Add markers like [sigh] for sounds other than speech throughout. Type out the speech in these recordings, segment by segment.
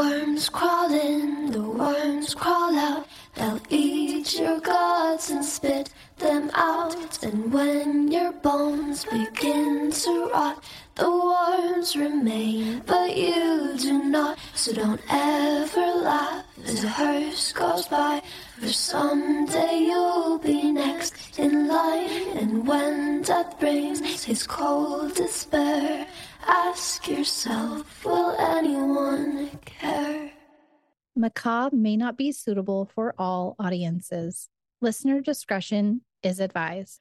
worms crawl in, the worms crawl out. They'll eat your guts and spit them out. And when your bones begin to rot, the worms remain, but you do not. So don't ever laugh as a hearse goes by. For someday you'll be next in line. And when death brings his cold despair, ask yourself, will anyone care? Macabre may not be suitable for all audiences. Listener discretion is advised.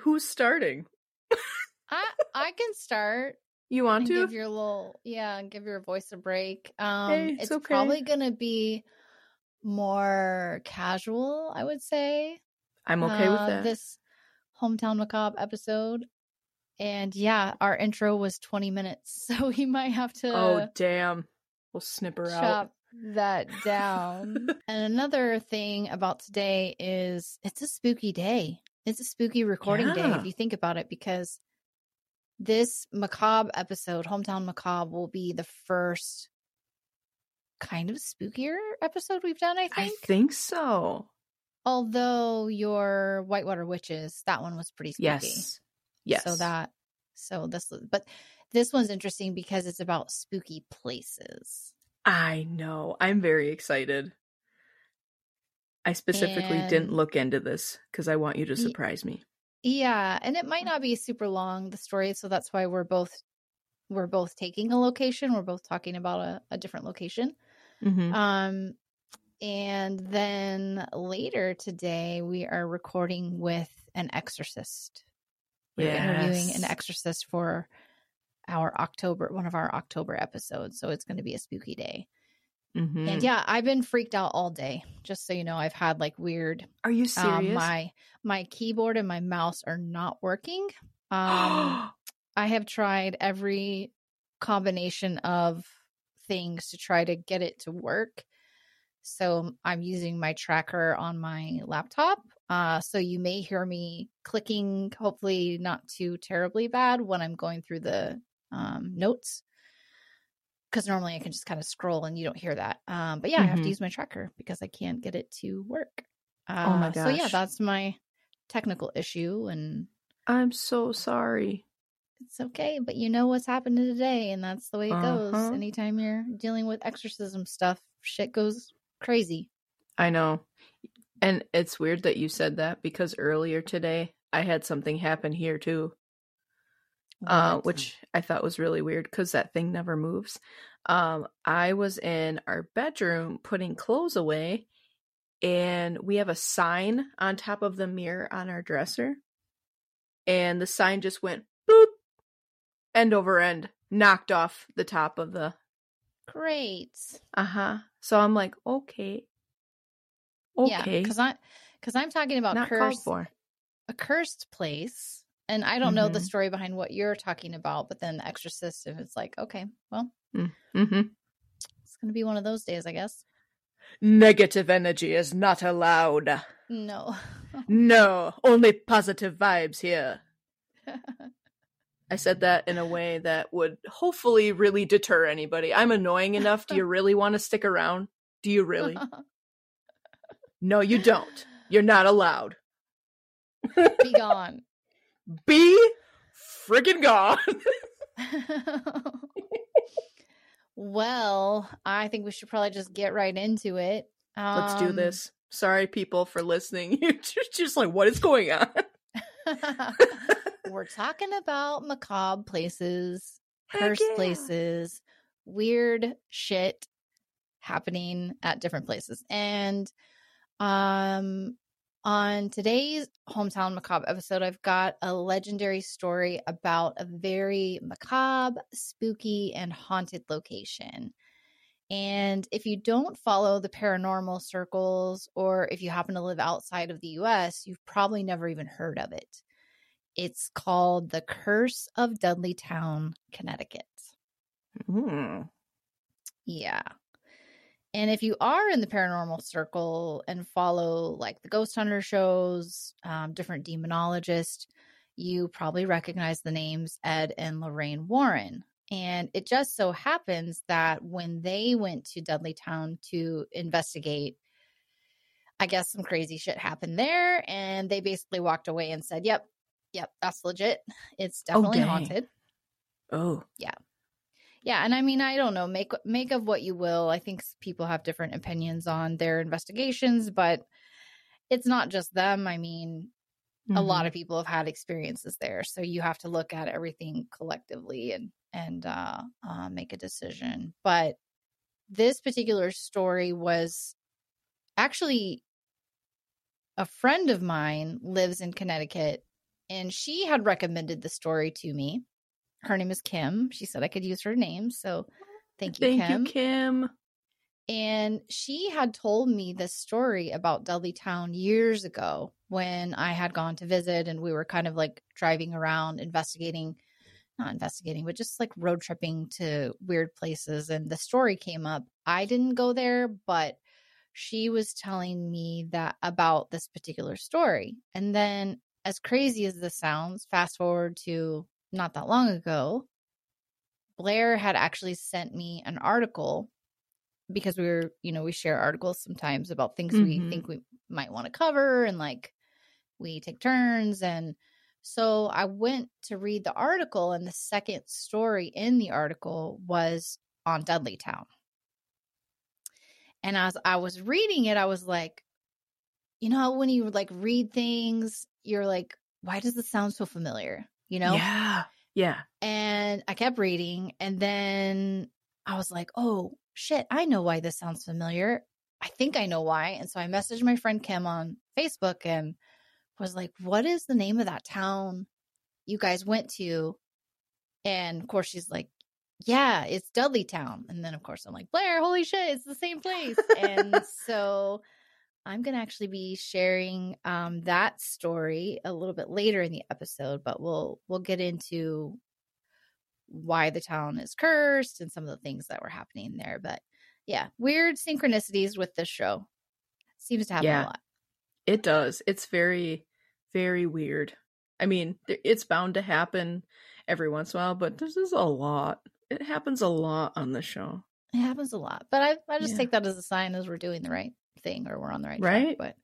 Who's starting? [laughs] I I can start. You want to? give your little yeah, and give your voice a break. Um Hey, it's it's okay. probably gonna be more casual, I would say. I'm okay with uh, that. This hometown macabre episode. And yeah, our intro was 20 minutes, [laughs] so we might have oh, to oh damn. We'll snip her out. chop that down. [laughs] and another thing about today is it's a spooky day. It's a spooky recording day if you think about it, because this macabre episode, Hometown Macabre, will be the first kind of spookier episode we've done, I I think. think so. Although your Whitewater Witches, that one was pretty spooky. Yes. Yes. So that so this but this one's interesting because it's about spooky places. I know. I'm very excited. I specifically didn't look into this because I want you to surprise me. Yeah, and it might not be super long the story, so that's why we're both we're both taking a location. We're both talking about a, a different location. Mm-hmm. Um and then later today we are recording with an exorcist. We're interviewing an exorcist for our October one of our October episodes, so it's going to be a spooky day. mm-hmm. And yeah, I've been freaked out all day. Just so you know, I've had like weird Are you um, serious? my my keyboard and my mouse are not working. Um [gasps] I have tried every combination of things to try to get it to work. So I'm using my tracker on my laptop. Uh, so you may hear me clicking, hopefully not too terribly bad when I'm going through the um, notes. Because normally I can just kind of scroll and you don't hear that. Um, but yeah, I have to use my tracker because I can't get it to work. Uh, Oh my gosh. So yeah, that's my technical issue, and I'm so sorry. it's okay. But you know what's happening today, and that's the way it goes. Uh-huh. Anytime you're dealing with exorcism stuff, shit goes crazy. I know. And it's weird that you said that because earlier today I had something happen here too. uh, which I thought was really weird because that thing never moves. Um, I was in our bedroom putting clothes away, and we have a sign on top of the mirror on our dresser, and the sign just went boop, end over end, knocked off the top of the. great. Uh huh. So I'm like, okay, Yeah, because I because I'm talking about not called for. a cursed place, and I don't know the Mhm. story behind what you're talking about. But then the Exorcist, if it's like, okay, well, Mm-hmm. it's gonna be one of those days, I guess. Negative energy is not allowed. No. No, only positive vibes here. [laughs] I said that in a way that would hopefully really deter anybody. I'm annoying enough. Do you really want to stick around? Do you really? [laughs] No, you don't. You're not allowed. be gone. Be friggin' gone. [laughs] well, I think we should probably just get right into it. Let's do Um, this. Sorry, people, for listening. [laughs] You're just, just like, what is going on? [laughs] We're talking about macabre places, cursed yeah. places, weird shit happening at different places. And um on today's hometown macabre episode, I've got a legendary story about a very macabre, spooky, and haunted location. And if you don't follow the paranormal circles, or if you happen to live outside of the US, you've probably never even heard of it. It's called The Curse of Dudleytown, Connecticut. Hmm. Yeah. And if you are in the paranormal circle and follow like the ghost hunter shows, um, different demonologists, you probably recognize the names Ed and Lorraine Warren. And it just so happens that when they went to Dudleytown to investigate, I guess some crazy shit happened there. And they basically walked away and said, Yep, yep, that's legit. It's definitely dang. haunted. Oh, Yeah, and I mean, I don't know, make make of what you will. I think people have different opinions on their investigations, but it's not just them. I mean, a lot of people have had experiences there, so you have to look at everything collectively and and uh, uh, make a decision. But this particular story was actually a friend of mine lives in Connecticut, and she had recommended the story to me. Her name is Kim. She said I could use her name, so thank you, Thank Kim. you, Kim. And she had told me this story about Dudleytown years ago when I had gone to visit and we were kind of like driving around investigating, not investigating, but just like road tripping to weird places. And the story came up. I didn't go there, but she was telling me that about this particular story. And then, as crazy as this sounds, fast forward to not that long ago, Blaire had actually sent me an article because we were, you know, we share articles sometimes about things we Mhm. think we might want to cover and like we take turns. And so I went to read the article, and the second story in the article was on Dudleytown. And as I was reading it, I was like, you know, when you like read things, you're like, why does this sound so familiar? You know? Yeah. Yeah. And I kept reading, and then I was like, oh shit, I know why this sounds familiar. I think I know why. And so I messaged my friend Kim on Facebook and was like, what is the name of that town you guys went to? And of course, she's like, yeah, it's Dudleytown. And then, of course, I'm like, Blaire, holy shit, it's the same place. [laughs] and so I'm going to actually be sharing um, that story a little bit later in the episode, but we'll we'll get into why the town is cursed and some of the things that were happening there. But yeah, weird synchronicities with this show seems to happen Yeah. a lot. It does. It's very, very weird. I mean, it's bound to happen every once in a while, but this is a lot. It happens a lot on the show. It happens a lot, but I I just Yeah. take that as a sign as we're doing the right thing or we're on the right track. Right. But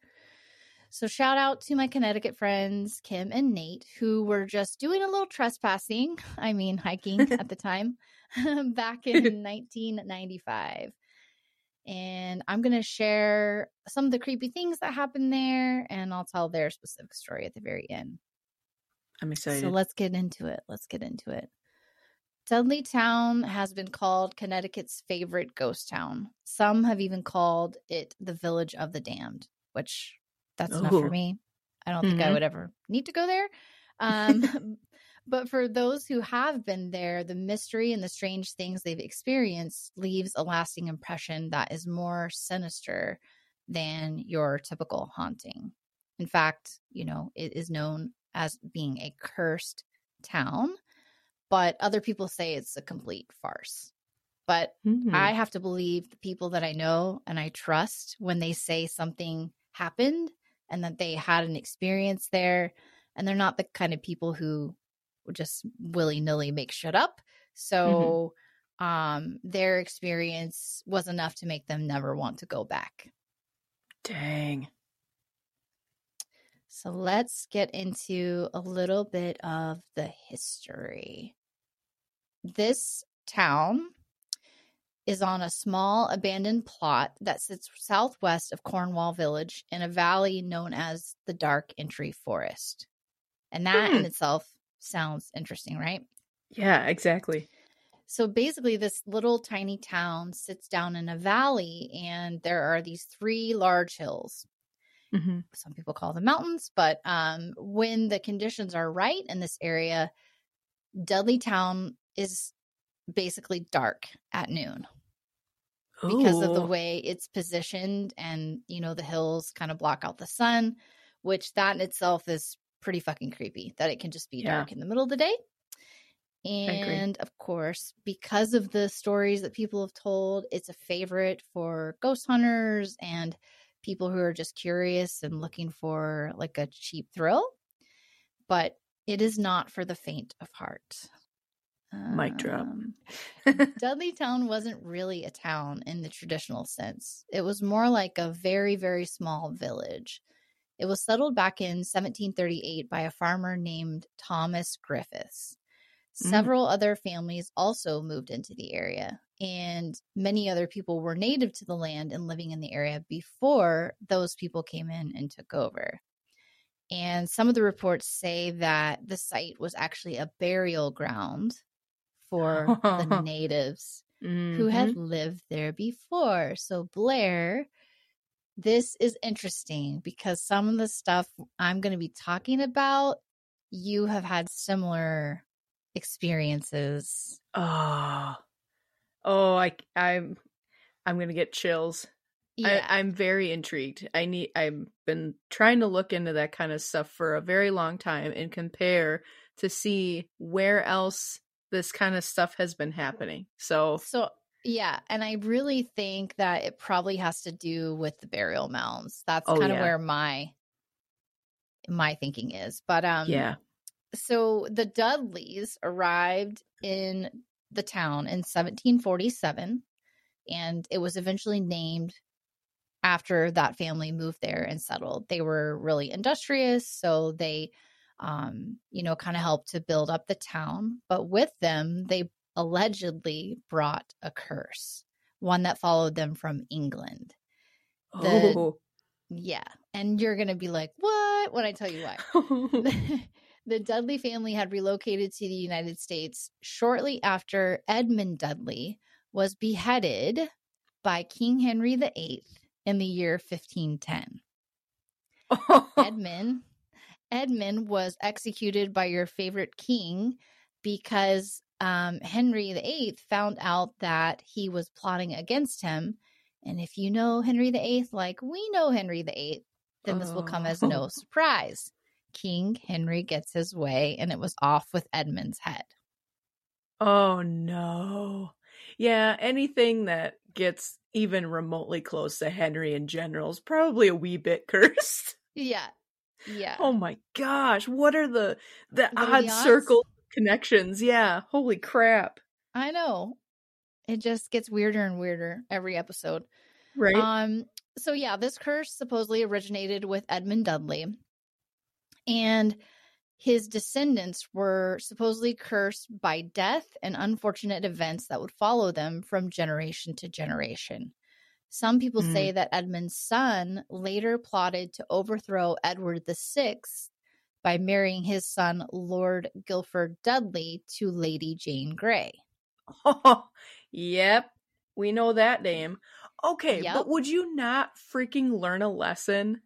so shout out to my Connecticut friends Kim and Nate who were just doing a little trespassing. [laughs] I mean hiking [laughs] at the time [laughs] back in 1995. And I'm going to share some of the creepy things that happened there and I'll tell their specific story at the very end. I'm excited. So let's get into it. Let's get into it. Dudleytown has been called Connecticut's favorite ghost town. Some have even called it the village of the damned, which that's enough for me. I don't think I Mhm. would ever need to go there. Um, [laughs] [laughs] but for those who have been there, the mystery and the strange things they've experienced leaves a lasting impression that is more sinister than your typical haunting. In fact, you know, it is known as being a cursed town, but other people say it's a complete farce. But Mhm. I have to believe the people that I know and I trust when they say something happened and that they had an experience there. And they're not the kind of people who would just willy nilly make shit up. So um, their experience was enough to make them never want to go back. Dang. So let's get into a little bit of the history. This town is on a small abandoned plot that sits southwest of Cornwall Village in a valley known as the Dark Entry Forest. And that in Hmm. itself sounds interesting, right? Yeah, exactly. So basically, this little tiny town sits down in a valley, and there are these three large hills hmm some people call them mountains, but um, when the conditions are right in this area, Dudley Town is basically dark at noon because of the way it's positioned, and you know the hills kind of block out the sun, which that in itself is pretty fucking creepy. That it can just be Yeah. dark in the middle of the day. And of course, because of the stories that people have told, it's a favorite for ghost hunters and people who are just curious and looking for like a cheap thrill. But it is not for the faint of heart. Mic drop. Um, [laughs] Dudleytown wasn't really a town in the traditional sense. It was more like a very, very small village. It was settled back in 1738 by a farmer named Thomas Griffiths. Mm. Several other families also moved into the area, and many other people were native to the land and living in the area before those people came in and took over. And some of the reports say that the site was actually a burial ground for the [laughs] natives who Mhm. had lived there before. So, Blaire, this is interesting because some of the stuff I'm going to be talking about, you have had similar experiences. Oh, oh, I, I'm, I'm gonna get chills. Yeah. I, I'm very intrigued. I need. I've been trying to look into that kind of stuff for a very long time and compare to see where else this kind of stuff has been happening. So, so, yeah. And I really think that it probably has to do with the burial mounds. That's Oh, kind of yeah. where my my thinking is. But um yeah. so the Dudleys arrived in the town in 1747 and it was eventually named after that family moved there and settled. They were really industrious, so they um you know kind of helped to build up the town, but with them they allegedly brought a curse, one that followed them from England. The- oh. Yeah, and you're going to be like, "What?" when I tell you why. [laughs] [laughs] the Dudley family had relocated to the United States shortly after Edmund Dudley was beheaded by King Henry VIII in the year 1510. [laughs] Edmund Edmund was executed by your favorite king because um, Henry VIII found out that he was plotting against him. And if you know Henry VIII, like we know Henry VIII, then this will come as no Oh. [laughs] surprise. King Henry gets his way, and it was off with Edmund's head. Oh no. Yeah, anything that gets even remotely close to Henry in general is probably a wee bit [laughs] cursed. Yeah. Yeah. Oh my gosh, what are the the odd the odds? circle connections? Yeah, holy crap. I know. It just gets weirder and weirder every episode. Right? Um, so yeah, this curse supposedly originated with Edmund Dudley, and his descendants were supposedly cursed by death and unfortunate events that would follow them from generation to generation. Some people Mm. say that Edmund's son later plotted to overthrow Edward VI by marrying his son, Lord Guilford Dudley, to Lady Jane Grey. Oh, [laughs] yep. We know that name. Okay, Yep. but would you not freaking learn a lesson?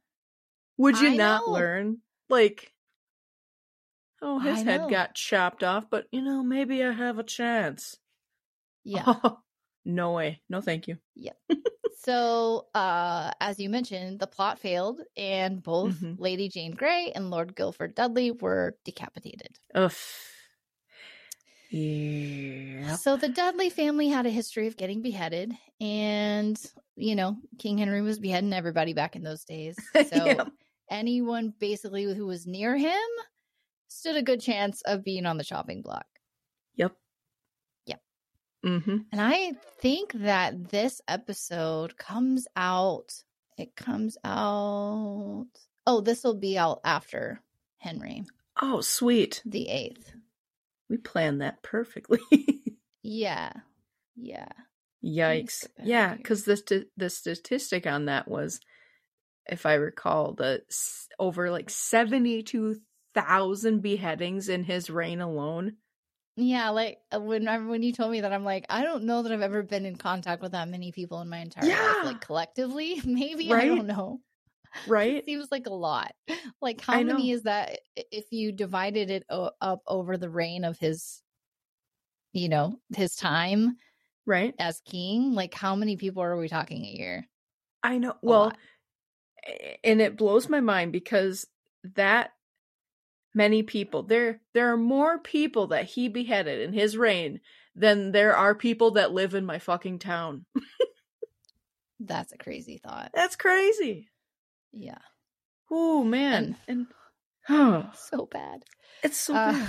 Would you I not know. learn? Like Oh, his I head know. got chopped off, but you know, maybe I have a chance. Yeah. [laughs] no way. No thank you. Yeah. so, uh, as you mentioned, the plot failed, and both Mhm. Lady Jane Grey and Lord Guilford Dudley were decapitated. Ugh. Yeah. So, the Dudley family had a history of getting beheaded, and you know, King Henry was beheading everybody back in those days. [laughs] So, Yep. Anyone basically who was near him stood a good chance of being on the chopping block. Yep. Yep. Mm-hmm. And I think that this episode comes out. It comes out. Oh, this will be out after Henry Oh, sweet. the eighth. We planned that perfectly. [laughs] Yeah, yeah. Yikes. Yeah, because the st- the statistic on that was, if I recall, the over like seventy two thousand beheadings in his reign alone. Yeah, like uh, when when you told me that, I'm like, I don't know that I've ever been in contact with that many people in my entire Yeah. life, like collectively. [laughs] Maybe I don't know. Right? It seems like a lot. Like how I many know. is that if you divided it o- up over the reign of his, you know, his time Right? as king? Like how many people are we talking a year? I know. A Well, lot. And it blows my mind because that many people there there are more people that he beheaded in his reign than there are people that live in my fucking town. That's a crazy thought. That's crazy. Yeah, Oh man. And, oh, [sighs] [sighs] so bad. it's so Uh, bad.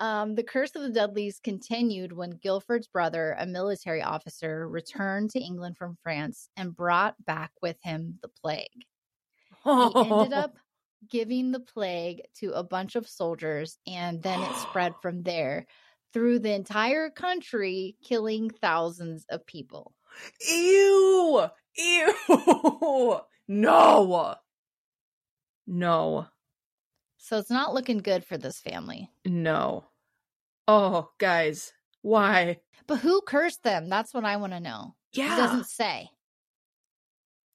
Um, the curse of the Dudleys continued when Guilford's brother, a military officer, returned to England from France and brought back with him the plague. He ended [laughs] up giving the plague to a bunch of soldiers, and then it spread [gasps] from there through the entire country, killing thousands of people. Ew! Ew! [laughs] No! No. So it's not looking good for this family. No. Oh, guys, why? But who cursed them? That's what I want to know. Yeah. It doesn't say.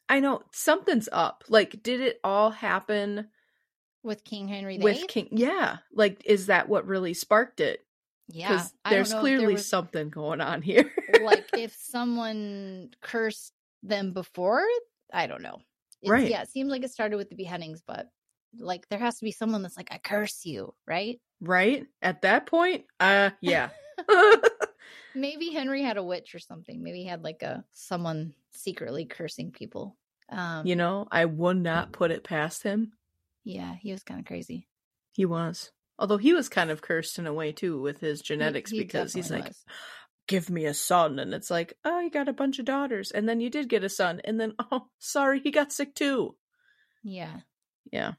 I know something's up. Like, did it all happen With King Henry with VIII? King? Yeah. Like, is that what really sparked it? yeah. Because there's if there clearly was- something going on here. like if [laughs] someone cursed them before, I don't know. Right. Yeah, it seems like it started with the beheadings, but like there has to be someone that's like, I curse you, right? Right? At that point, uh, yeah. [laughs] Maybe Henry had a witch or something. Maybe he had like a someone secretly cursing people. Um, you know, I would not put it past him. yeah, he was kind of crazy. He was. Although he was kind of cursed in a way too with his genetics he because he's like, was. give me a son. And it's like, oh, you got a bunch of daughters. And then you did get a son. And then, [laughs] oh, sorry, he got sick too. yeah, Yeah.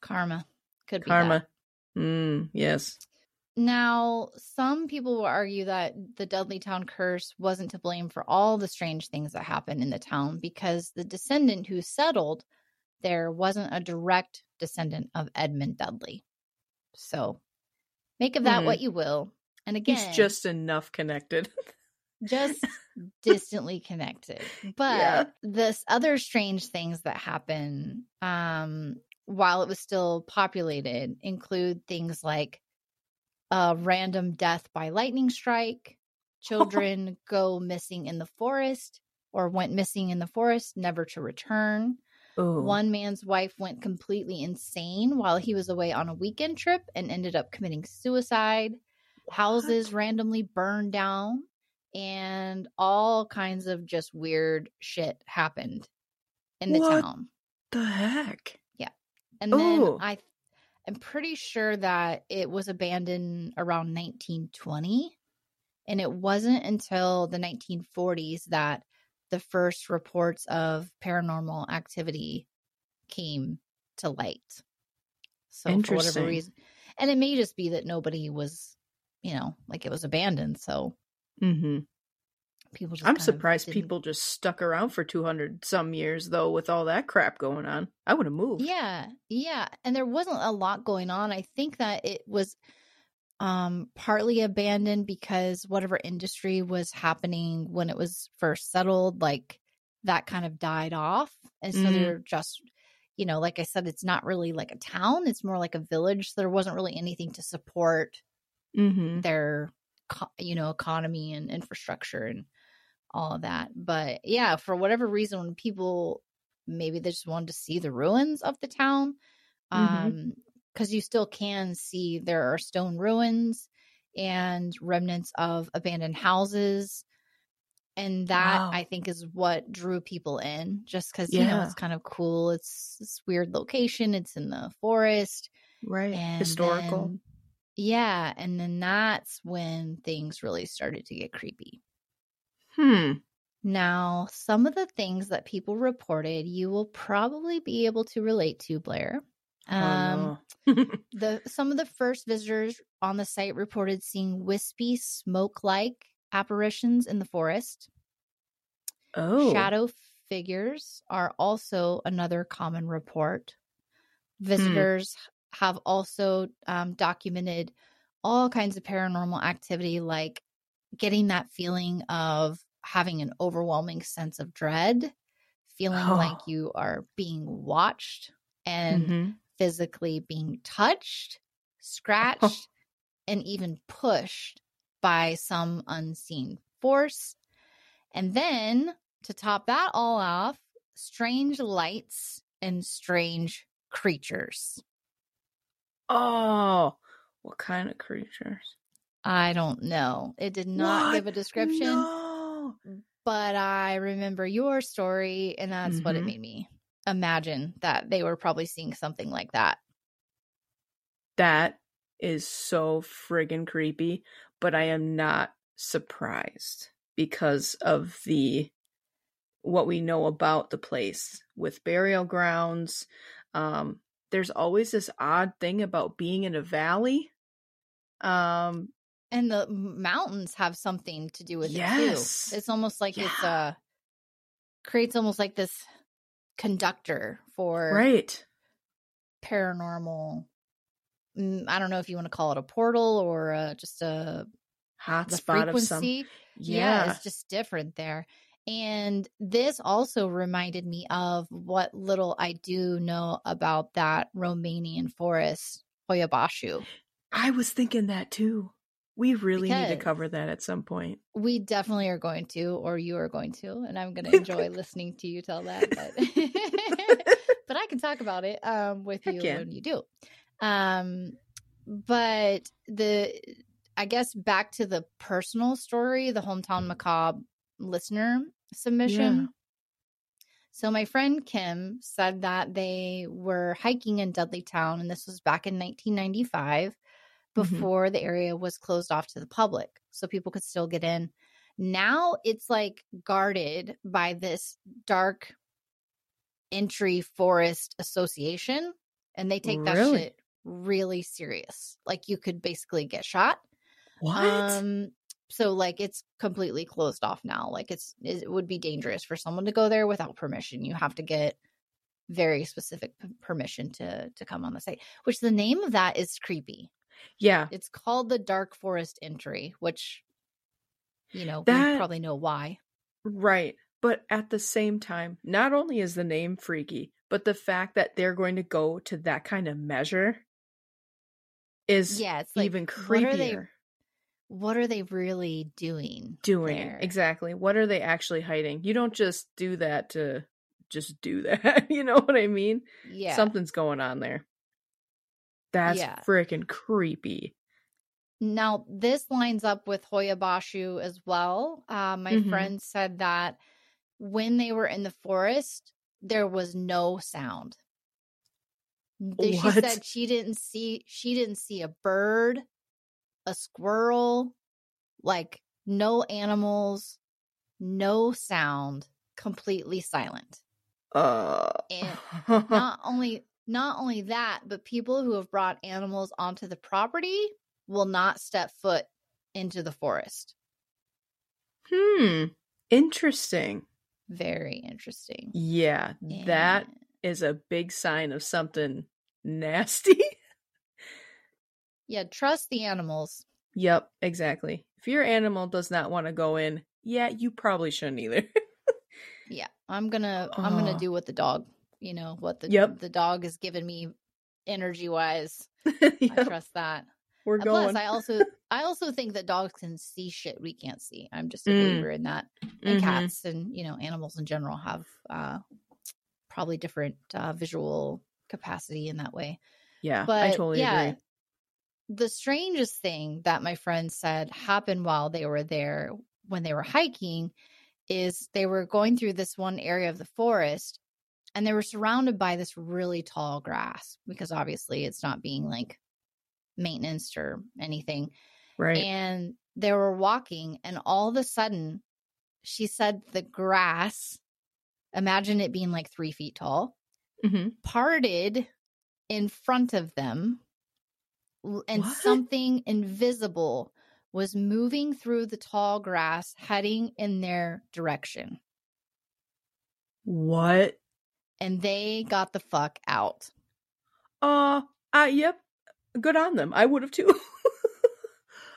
karma could be that. Karma. Mm, yes. Now, some people will argue that the Dudleytown curse wasn't to blame for all the strange things that happened in the town because the descendant who settled there wasn't a direct descendant of Edmund Dudley. So, make of that Hmm. what you will. And again, He's just enough connected. just [laughs] distantly connected. But Yeah. this other strange things that happen um while it was still populated include things like a random death by lightning strike, [laughs] children go missing in the forest or went missing in the forest never to return. oh. One man's wife went completely insane while he was away on a weekend trip and ended up committing suicide. Houses randomly burned down, and all kinds of just weird shit happened in the What? town. the heck? And then Ooh. I I'm pretty sure that it was abandoned around 1920. And it wasn't until the 1940s that the first reports of paranormal activity came to light. So for whatever reason. And it may just be that nobody was, you know, like it was abandoned. So Mm-hmm. People just I'm surprised people just stuck around for 200 some years, though, with all that crap going on. I would have moved. Yeah, yeah, and there wasn't a lot going on. I think that it was um partly abandoned because whatever industry was happening when it was first settled, like that kind of died off. And so Mhm. they're just you know, like I said, it's not really like a town, it's more like a village. So there wasn't really anything to support Mm-hmm. their you know economy and infrastructure and all of that but yeah for whatever reason when people maybe they just wanted to see the ruins of the town Mhm. um because you still can see there are stone ruins and remnants of abandoned houses and that Wow. i think is what drew people in just because you know it's kind of cool it's this weird location it's in the forest Right. and Historical. then- yeah, and then that's when things really started to get creepy. Hmm. Now, some of the things that people reported, you will probably be able to relate to, Blaire. Um, oh, no. [laughs] the some of the first visitors on the site reported seeing wispy smoke-like apparitions in the forest. oh. Shadow figures are also another common report. Hmm. Visitors have also um, documented all kinds of paranormal activity, like getting that feeling of having an overwhelming sense of dread, feeling [sighs] like Oh. you are being watched and Mhm. physically being touched, [laughs] scratched, and even pushed by some unseen force. And then to top that all off, strange lights and strange creatures. Oh. What kind of creatures? I don't know. It did not What? give a description, No. But I remember your story, and that's what it Mhm. made me imagine that they were probably seeing something like that. That is so friggin' creepy, but I am not surprised because of the what we know about the place with burial grounds. Um, there's always this odd thing about being in a valley. Um, and the mountains have something to do with yes. it too. It's almost like Yeah. it's uh creates almost like this conductor for right. paranormal. mm, I don't know if you want to call it a portal or uh, just a Hot spot of some. frequency. Yeah. it's just different there. And this also reminded me of what little I do know about that Romanian forest, Hoia Baciu. I was thinking that too. We really need to cover that at some point. We definitely are going to, or you are going to, and I'm going [laughs] to enjoy listening to you tell that. But, [laughs] but I can talk about it um, with you when you do. Um, but the, I guess back to the personal story, the hometown macabre listener submission. So my friend Kim said that they were hiking in Dudleytown, and this was back in 1995 Mhm. before the area was closed off to the public so people could still get in now it's like guarded by this dark entry forest association and they take that Really? shit really serious like you could basically get shot What? um so like it's completely closed off now like it's it would be dangerous for someone to go there without permission you have to get very specific p- permission to to come on the site which the name of that is creepy yeah. it's called the Dark Forest Entry, which you know That- we probably know why. Right. But at the same time, not only is the name freaky, but the fact that they're going to go to that kind of measure is Yeah, it's like even what are they creepier. what are they really doing? doing there? exactly what are they actually hiding you don't just do that to just do [laughs] that you know what i mean Yeah. something's going on there that's Yeah. freaking creepy Now this lines up with Hoia Baciu as well. Uh, my Mhm. friend said that when they were in the forest, there was no sound. Th- She said she didn't see she didn't see a bird, a squirrel, like no animals, no sound, completely silent. uh And [laughs] not only not only that, but people who have brought animals onto the property will not step foot into the forest. hmm interesting Very interesting. yeah that is a big sign of something nasty [laughs] yeah, trust the animals. yep exactly if your animal does not want to go in yeah you probably shouldn't either [laughs] Yeah, I'm gonna I'm gonna Oh. do what the dog, you know, what the Yep. the dog has given me energy wise. [laughs] I trust that. we're And going Plus, I [laughs] also I also think that dogs can see shit we can't see. I'm just a Mm. believer in that. And Mhm. cats and you know animals in general have uh, probably different uh, visual capacity in that way. yeah But i totally yeah, agree the strangest thing that my friend said happened while they were there when they were hiking is they were going through this one area of the forest and they were surrounded by this really tall grass because obviously it's not being like maintenance or anything right. and they were walking and all of a sudden she said the grass imagine it being like three feet tall hmm parted in front of them and What? something invisible was moving through the tall grass heading in their direction. What and they got the fuck out Uh, uh, yep. Good on them. I would have too.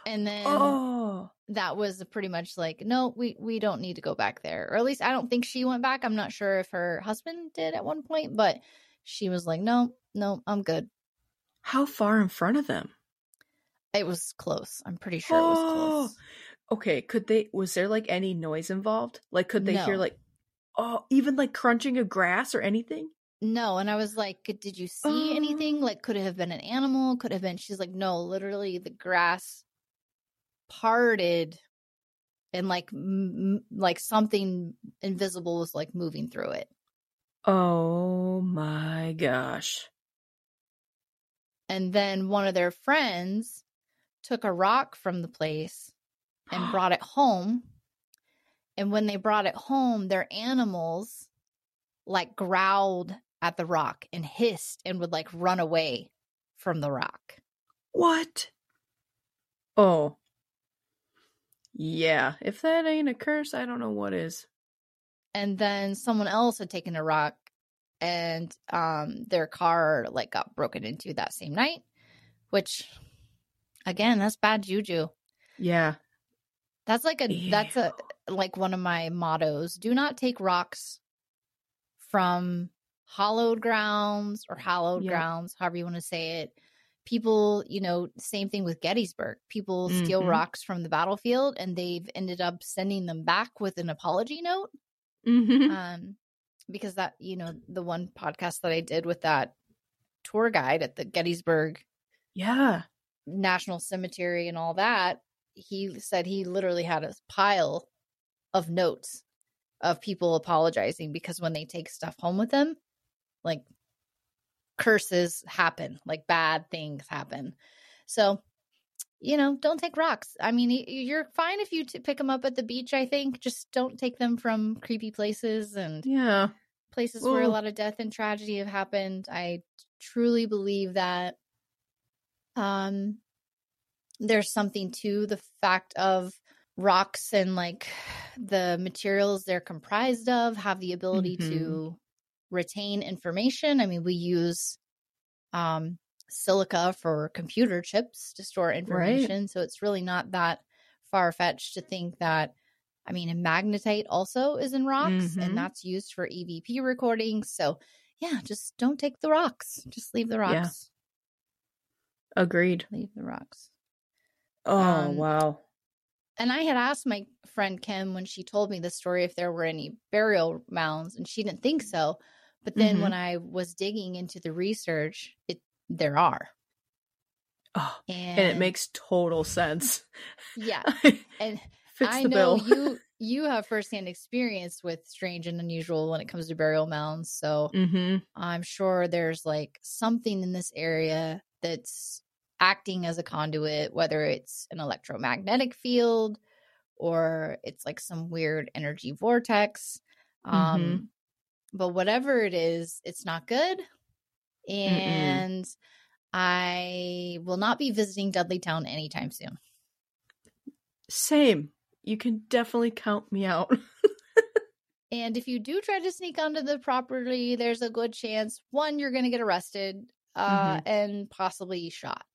and [laughs] then oh, that was pretty much like no we we don't need to go back there or at least i don't think she went back i'm not sure if her husband did at one point but she was like no no i'm good how far in front of them? it was close i'm pretty sure it was Oh, close Okay, could they? Was there like any noise involved? Like, could they hear like, oh, even like crunching of grass or anything? No, and I was like, did you see anything? Oh. [gasps] Like, could it have been an animal? Could have been? She's like, no, literally, the grass parted, and like, m- like something invisible was like moving through it. Oh my gosh! And then one of their friends took a rock from the place and [gasps] brought it home. And when they brought it home, their animals like growled at the rock and hissed and would like run away from the rock. What? Oh. Yeah, if that ain't a curse, I don't know what is. And then someone else had taken a rock and um their car like got broken into that same night, which again, that's bad juju. Yeah. That's like a that's a like one of my mottos. Do not take rocks from hollowed grounds or hallowed Yep. grounds, however you want to say it. People, you know, same thing with Gettysburg. People steal Mhm. rocks from the battlefield and they've ended up sending them back with an apology note. Mm-hmm. Um because that, you know, the one podcast that I did with that tour guide at the Gettysburg yeah. National Cemetery and all that, he said he literally had a pile of notes of people apologizing because when they take stuff home with them, like curses happen, like bad things happen. So, you know, don't take rocks. I mean, you're fine if you t- pick them up at the beach, I think. Just don't take them from creepy places and Yeah. places where a lot of death and tragedy have happened. I truly believe that um there's something to the fact of rocks and like the materials they're comprised of have the ability Mhm. to retain information. I mean, we use um silica for computer chips to store information, so it's really not that far fetched to think that I mean, and magnetite also is in rocks, Mhm. and that's used for EVP recordings. So, yeah, just don't take the rocks. Just leave the Yeah. rocks. Agreed. Leave the rocks. Oh, Um, wow. And I had asked my friend Kim when she told me the story if there were any burial mounds, and she didn't think so. But then Mhm. when I was digging into the research, it there are, Oh, and, and it makes total sense. yeah. [laughs] And I know you [laughs] you have firsthand experience with strange and unusual when it comes to burial mounds, so mm-hmm. I'm sure there's like something in this area that's acting as a conduit, whether it's an electromagnetic field or it's like some weird energy vortex. Um, Mhm. But whatever it is, it's not good. And I will not be visiting Dudleytown anytime soon. Same. You can definitely count me out. [laughs] And if you do try to sneak onto the property, there's a good chance one, you're going to get arrested uh, and possibly shot.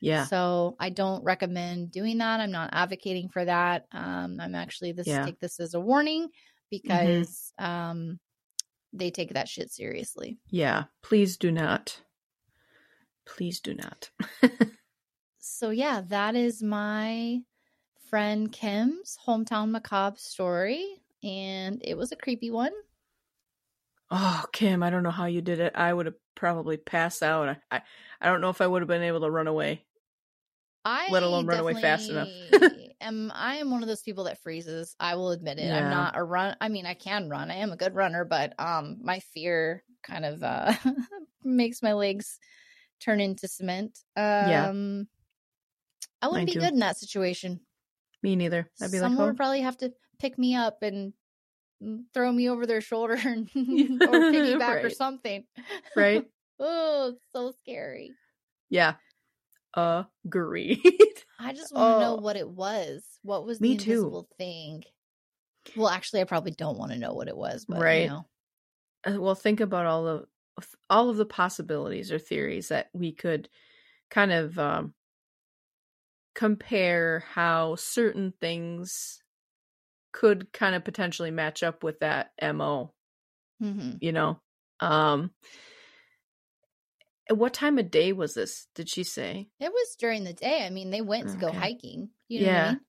Yeah. So I don't recommend doing that. I'm not advocating for that. Um, I'm actually this Yeah. take this as a warning because um, they take that shit seriously. Yeah. Please do not. Please do not. [laughs] So yeah, that is my friend Kim's hometown macabre story, and it was a creepy one. Oh, Kim, I don't know how you did it. I would have probably passed out. I, I, I don't know if I would have been able to run away. I Let alone run away fast enough. [laughs] am I am one of those people that freezes. I will admit it. Yeah. I'm not a run. I mean, I can run. I am a good runner, but um, my fear kind of uh [laughs] makes my legs turn into cement. Um, Yeah. I wouldn't Mine be too. good in that situation. Me neither. I'd be Someone like, would oh, probably have to pick me up and throw me over their shoulder [laughs] and [laughs] or piggyback or something. right? [laughs] oh, so scary. Yeah. Agreed. I just want to know Oh. what it was. What was Me the too. thing? Well, actually, I probably don't want to know what it was, but Right. you know, Uh, well, think about all of all of the possibilities or theories that we could kind of um, compare how certain things could kind of potentially match up with that mo. Mhm. You know, um, what time of day was this? Did she say? it was during the day. I mean, they went to go hiking. You know what I Yeah. mean?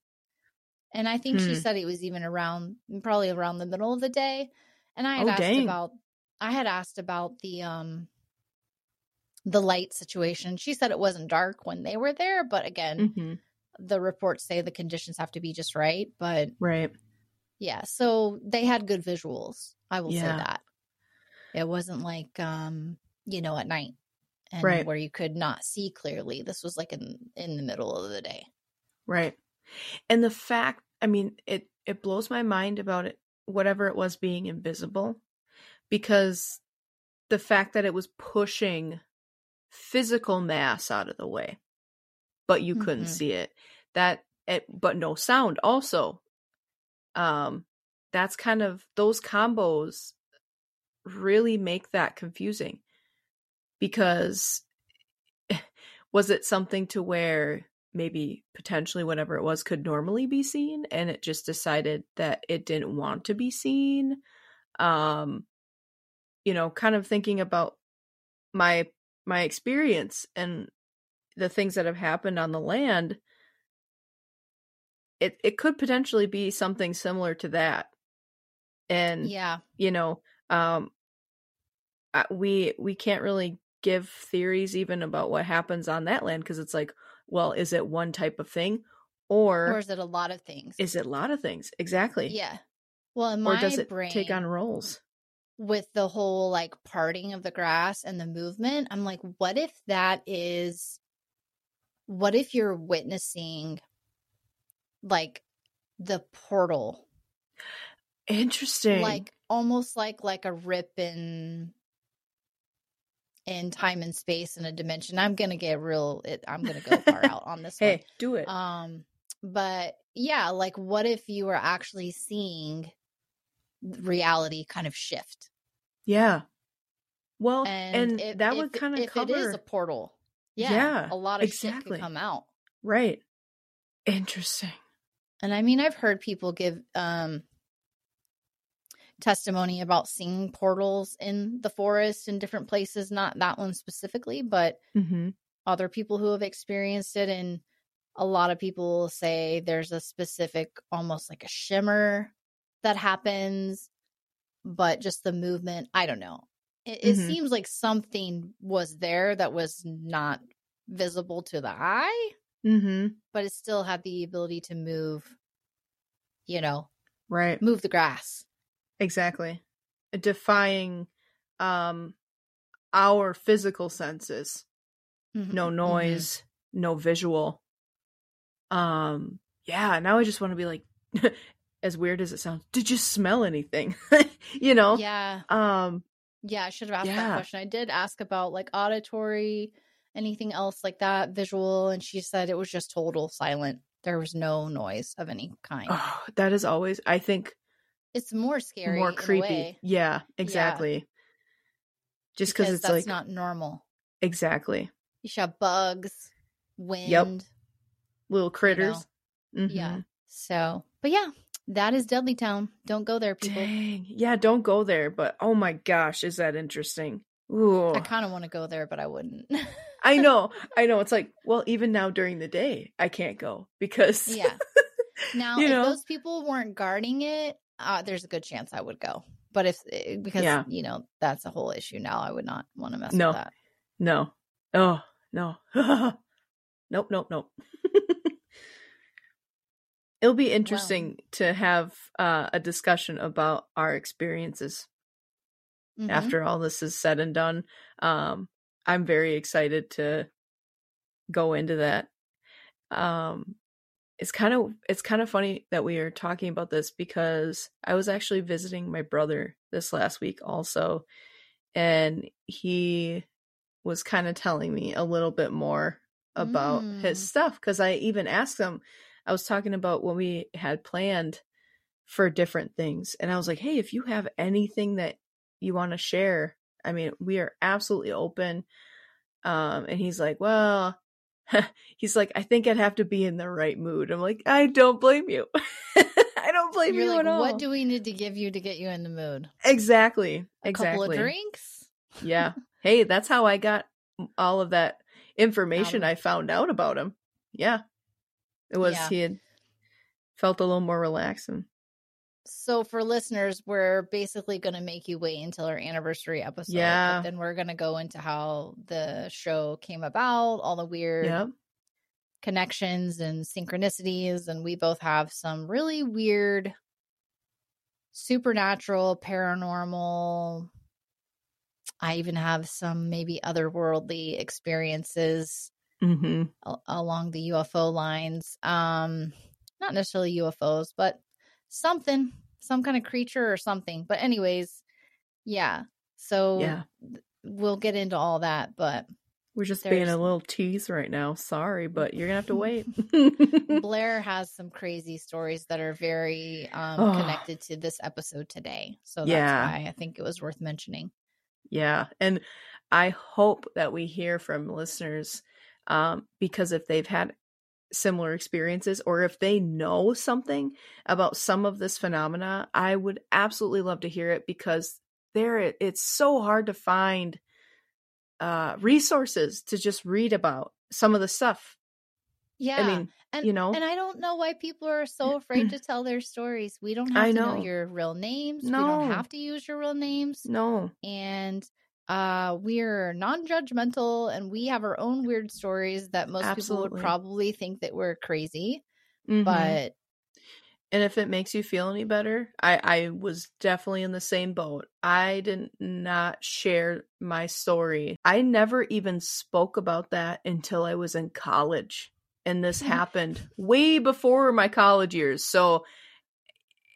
And I think she Hmm. said it was even around, probably around the middle of the day. And I had Oh, asked dang. about, I had asked about the um, the light situation. She said it wasn't dark when they were there, but again, hmm the reports say the conditions have to be just right. But Right. Yeah, so they had good visuals. I will say that. It wasn't like um, you know, at night. and Right. where you could not see clearly. This was like in in the middle of the day. Right. And the fact, I mean, it it blows my mind about it whatever it was being invisible because the fact that it was pushing physical mass out of the way but you couldn't Mhm. see it. That it, but no sound also. Um that's kind of those combos really make that confusing because was it something to where maybe potentially whatever it was could normally be seen and it just decided that it didn't want to be seen? Um you know kind of thinking about my my experience and the things that have happened on the land it it could potentially be something similar to that and Yeah. you know um we we can't really give theories even about what happens on that land because it's like well is it one type of thing or, Or is it a lot of things? is it a lot of things exactly yeah. Well, in or does it brain, take on roles with the whole like parting of the grass and the movement, I'm like, what if that is what if you're witnessing like the portal. Interesting. Like almost like like a rip in in time and space and a dimension. I'm gonna get real it, i'm gonna go far out on this [laughs] hey do it. Um but yeah like what if you were actually seeing reality kind of shift? Yeah. Well and, and, if, that if would kind of if cover it is a portal yeah, Yeah, a lot of shit exactly. could come out. Right. Interesting And I mean, I've heard people give um testimony about seeing portals in the forest in different places, not that one specifically, but mm-hmm. other people who have experienced it and a lot of people say there's a specific almost like a shimmer that happens, but just the movement, I don't know. It, it Mhm. seems like something was there that was not visible to the eye, Mm-hmm. but it still had the ability to move, you know, right move the grass. exactly defying um our physical senses Mhm, no mhm. noise, no visual. Um, yeah, now I just want to be like, [laughs] as weird as it sounds, did you smell anything? [laughs] you know? Yeah, Um, yeah. I should have asked Yeah. that question. I did ask about like auditory, anything else like that, visual, and she said it was just total silent. There was no noise of any kind. oh, that is always, I think, it's more scary, more creepy. Yeah, exactly. Just because it's that's like, not normal. exactly. You have bugs, wind. Little critters. Yeah. Mhm. So, but yeah, that is Dudleytown. Don't go there, people. Dang. Yeah, don't go there, but oh my gosh, is that interesting? Ooh. I kind of want to go there, but I wouldn't. [laughs] I know. I know. It's like, well, even now during the day, I can't go because Yeah. [laughs] Now, You if know? those people weren't guarding it, uh, there's a good chance I would go. But if eh, because Yeah. you know that's a whole issue now, I would not want to mess No. with that. No. No. Oh, no. [laughs] nope, nope, nope. [laughs] It'll be interesting to have uh, a discussion about our experiences Mhm. after all this is said and done. Um, I'm very excited to go into that. Um, it's kind of it's kind of funny that we are talking about this because I was actually visiting my brother this last week also, and he was kind of telling me a little bit more about Mm. his stuff because I even asked him. I was talking about what we had planned for different things, and I was like, "Hey, if you have anything that you want to share, I mean, we are absolutely open." Um, and he's like, "Well." [laughs] he's like, I think I'd have to be in the right mood. I'm like, I don't blame you. [laughs] I don't blame You're you like, at all. what do we need to give you to get you in the mood? exactly. A couple exactly. of drinks. Yeah. Hey, that's how I got all of that information Out I found out about him. Yeah. It was Yeah. he had felt a little more relaxed and So for listeners, we're basically going to make you wait until our anniversary episode. Yeah. But then we're going to go into how the show came about, all the weird yeah. connections and synchronicities and we both have some really weird supernatural paranormal I even have some maybe otherworldly experiences Mm-hmm. a- along the UFO lines. Um, not necessarily UFOs, but something, some kind of creature or something. But anyways, yeah. So Yeah. we'll get into all that, but We're just being a little tease right now. Sorry, but you're gonna have to [laughs] wait. Blaire has some crazy stories that are very um, Oh. connected to this episode today. So that's Yeah. why I think it was worth mentioning. Yeah. And I hope that we hear from listeners um, because if they've had similar experiences or if they know something about some of this phenomena, I would absolutely love to hear it because there it- it's so hard to find uh, resources to just read about some of the stuff. Yeah. I mean, and, you know? and I don't know why people are so [clears throat] afraid to tell their stories. We don't have I to know. know. your real names. No. We don't have to use your real names. no. and uh we're non-judgmental and we have our own weird stories that most people would probably think that we're crazy Mhm. but And if it makes you feel any better, I, I was definitely in the same boat. I did not share my story. I never even spoke about that until I was in college. And this [laughs] happened way before my college years. So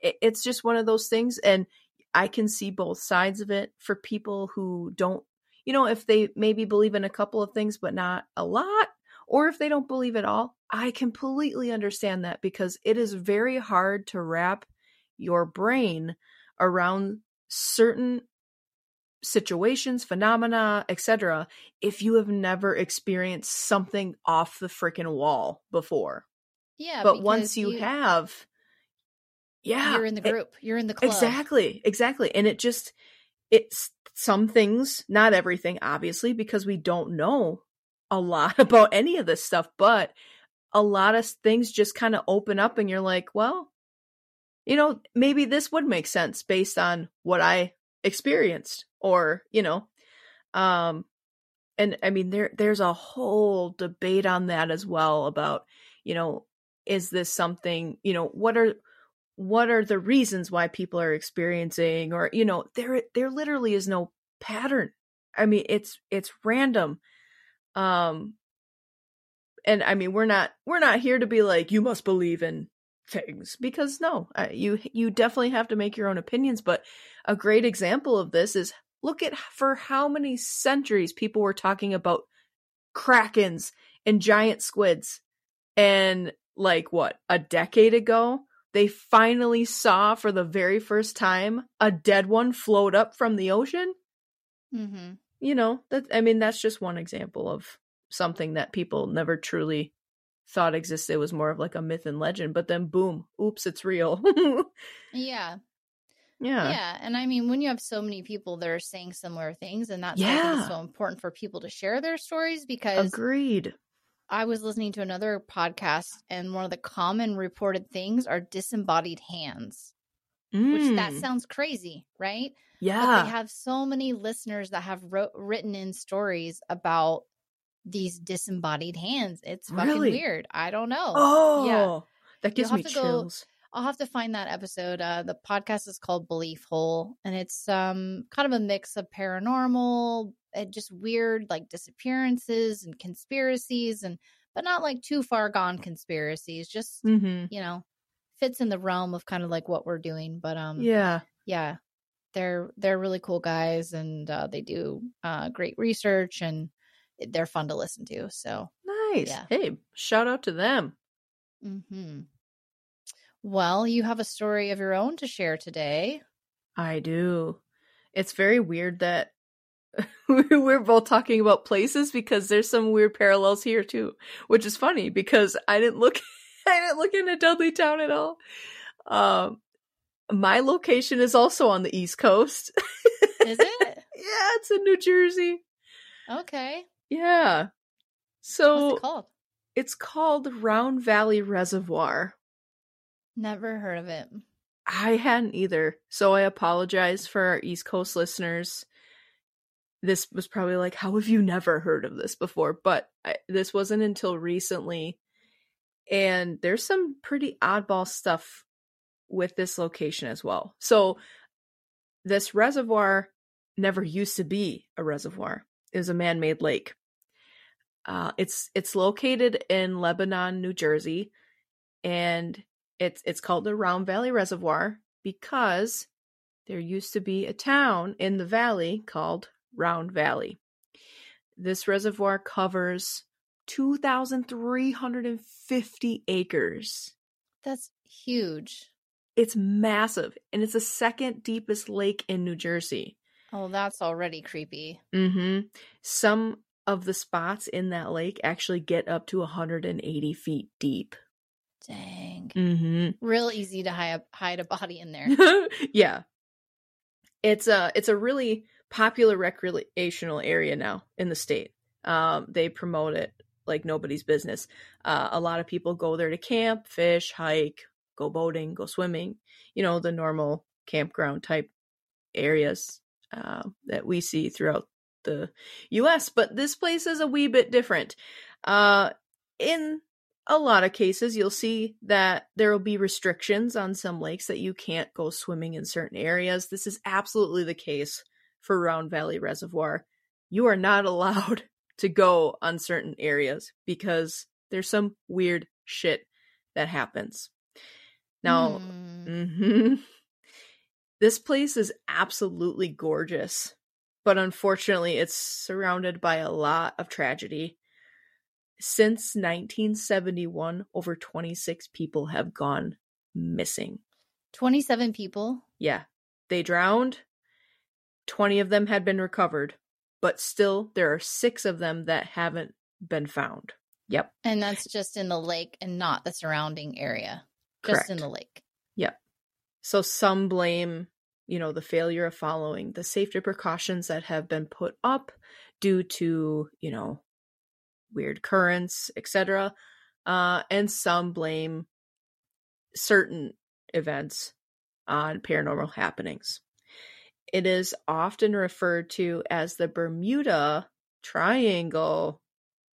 it, it's just one of those things. And I can see both sides of it for people who don't, you know, if they maybe believe in a couple of things, but not a lot, or if they don't believe at all. I completely understand that because it is very hard to wrap your brain around certain situations, phenomena, etc. if you have never experienced something off the freaking wall before. yeah but once because you, have yeah, you're in the it- group you're in the club Exactly, exactly. And it just it's some things, not everything, obviously, because we don't know a lot [laughs] about any of this stuff, but a lot of things just kind of open up and you're like, well, you know, maybe this would make sense based on what I experienced or, you know, um and I mean there there's a whole debate on that as well about, you know, is this something, you know, what are what are the reasons why people are experiencing or you know there there literally is no pattern. I mean it's it's random. Um and i mean we're not we're not here to be like you must believe in things because no you you definitely have to make your own opinions but a great example of this is look at for how many centuries people were talking about krakens and giant squids and like what a decade ago they finally saw for the very first time a dead one float up from the ocean. Mm-hmm. you know that i mean that's just one example of something that people never truly thought existed. It was more of like a myth and legend but then boom oops it's real. [laughs] Yeah. Yeah. Yeah and i mean when you have so many people that are saying similar things and that's why Yeah. it's so important for people to share their stories because agreed I was listening to another podcast, and one of the common reported things are disembodied hands, which that Mm, sounds crazy, right? But yeah they have so many listeners that have wrote, written in stories about these disembodied hands. It's fucking Really? weird. I don't know. oh yeah. that gives me to go- chills I'll have to find that episode. Uh, the podcast is called Belief Hole, and it's um kind of a mix of paranormal and just weird like disappearances and conspiracies, and but not like too far gone conspiracies. Just mm-hmm you know, fits in the realm of kind of like what we're doing. But um, yeah yeah, they're they're really cool guys, and uh, they do uh, great research, and they're fun to listen to. So nice Yeah. hey shout out to them hmm Well, you have a story of your own to share today. I do. It's very weird that [laughs] we're both talking about places because there's some weird parallels here too, which is funny because I didn't look [laughs] I didn't look into Dudleytown at all. Um my location is also on the East Coast. Is it? [laughs] yeah, it's in New Jersey. Okay. Yeah. What's So it called? it's called Round Valley Reservoir. Never heard of it. I hadn't either. So I apologize for our East Coast listeners. This was probably like, how have you never heard of this before? But I, this wasn't until recently. And there's some pretty oddball stuff with this location as well. So, this reservoir never used to be a reservoir. It was a man-made lake. Uh, it's it's located in Lebanon, New Jersey, and it's it's called the Round Valley Reservoir because there used to be a town in the valley called Round Valley. This reservoir covers 2,350 acres. That's huge. It's massive, and it's the second deepest lake in New Jersey. Oh, that's already creepy. Mm-hmm. Some of the spots in that lake actually get up to 180 feet deep. Dang. Mm-hmm. Real easy to hide, a, hide a body in there. [laughs] yeah. It's a it's a really popular recreational area now in the state. Um, they promote it like nobody's business. Uh, a lot of people go there to camp, fish, hike, go boating, go swimming. You know the normal campground type areas uh, that we see throughout the U.S. But this place is a wee bit different. Uh, in a lot of cases, you'll see that there will be restrictions on some lakes that you can't go swimming in certain areas. This is absolutely the case for Round Valley Reservoir. You are not [laughs] allowed to go on certain areas because there's some weird shit that happens. Now, Hmm. mhm, [laughs] this place is absolutely gorgeous, but unfortunately, it's surrounded by a lot of tragedy. Since 1971, over 26 people have gone missing. 27 people. Yeah, they drowned. 20 of them had been recovered, but still, there are six of them that haven't been found. Yep, And that's just in the lake and not the surrounding area. Just in the lake. Yep. So some blame, you know, the failure of following the safety precautions that have been put up due to, you know, weird currents, etc. Uh, and some blame certain events on paranormal happenings. It is often referred to as the Bermuda Triangle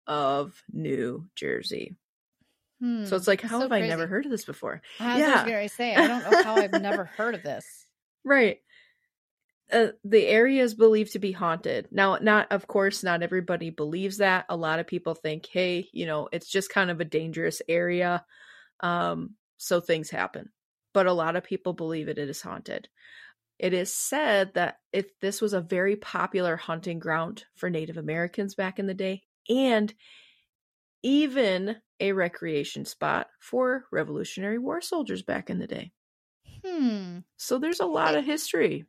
of New Jersey. Hmm. So it's like, how so have I never heard of this before? I Yeah. going to say, I don't know how I've never [laughs] heard of this. Right. Uh, the area is believed to be haunted. Now, not of course, not everybody believes that. A lot of people think, hey, you know, it's just kind of a dangerous area, um, so things happen. But a lot of people believe it, it is haunted. It is said that if this was a very popular hunting ground for Native Americans back in the day, and even a recreation spot for Revolutionary War soldiers back in the day. Hmm. So there's a lot of history.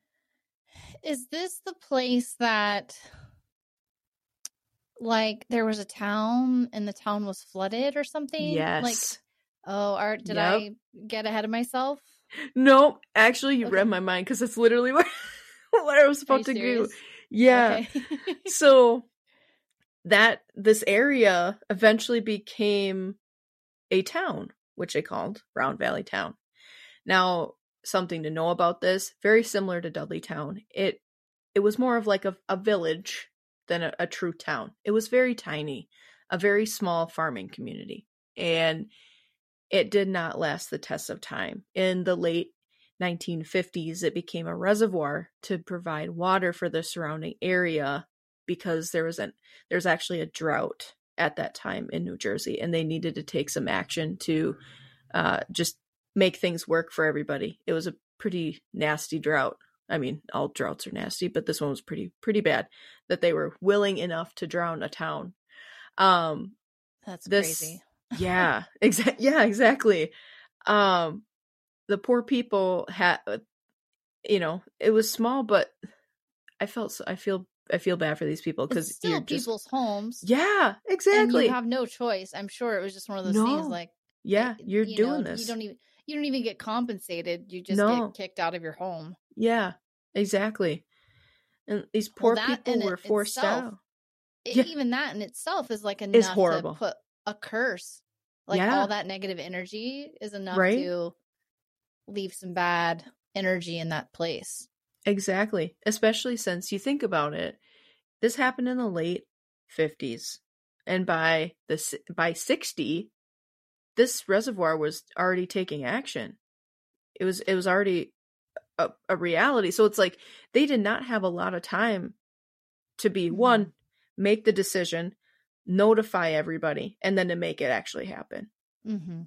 Is this the place that, like, there was a town and the town was flooded or something? Yes. Like, oh, are, did Yep. I get ahead of myself? no, actually, you read my mind because that's literally [laughs] what, what I was supposed to do. Yeah. Okay. [laughs] so that this area eventually became a town, which they called Round Valley Town. Now, something to know about this, very similar to Dudleytown. It it was more of like a, a village than a, a true town. It was very tiny, a very small farming community. And it did not last the test of time. In the late 1950s, it became a reservoir to provide water for the surrounding area because there was an there's actually a drought at that time in New Jersey, and they needed to take some action to uh, just make things work for everybody. It was a pretty nasty drought. I mean, all droughts are nasty, but this one was pretty pretty bad. That they were willing enough to drown a town. Um, That's this crazy. [laughs] yeah exactly yeah exactly um the poor people had you know it was small but i felt so, i feel i feel bad for these people because still just people's homes. yeah exactly you have no choice. I'm sure it was just one of those No. things like yeah you're you doing know, this You don't even you don't even get compensated. You just No. get kicked out of your home. yeah exactly and these poor that people were forced itself out It- Yeah. Even that in itself is like enough horrible. to put a curse. Like Yeah. all that negative energy is enough Right? to leave some bad energy in that place. Exactly. Especially since you think about it, this happened in the late 50s. And by the by 60, this reservoir was already taking action. It was it was already a, a reality. So it's like they did not have a lot of time to be one, make the decision, notify everybody, and then to make it actually happen. Mm-hmm.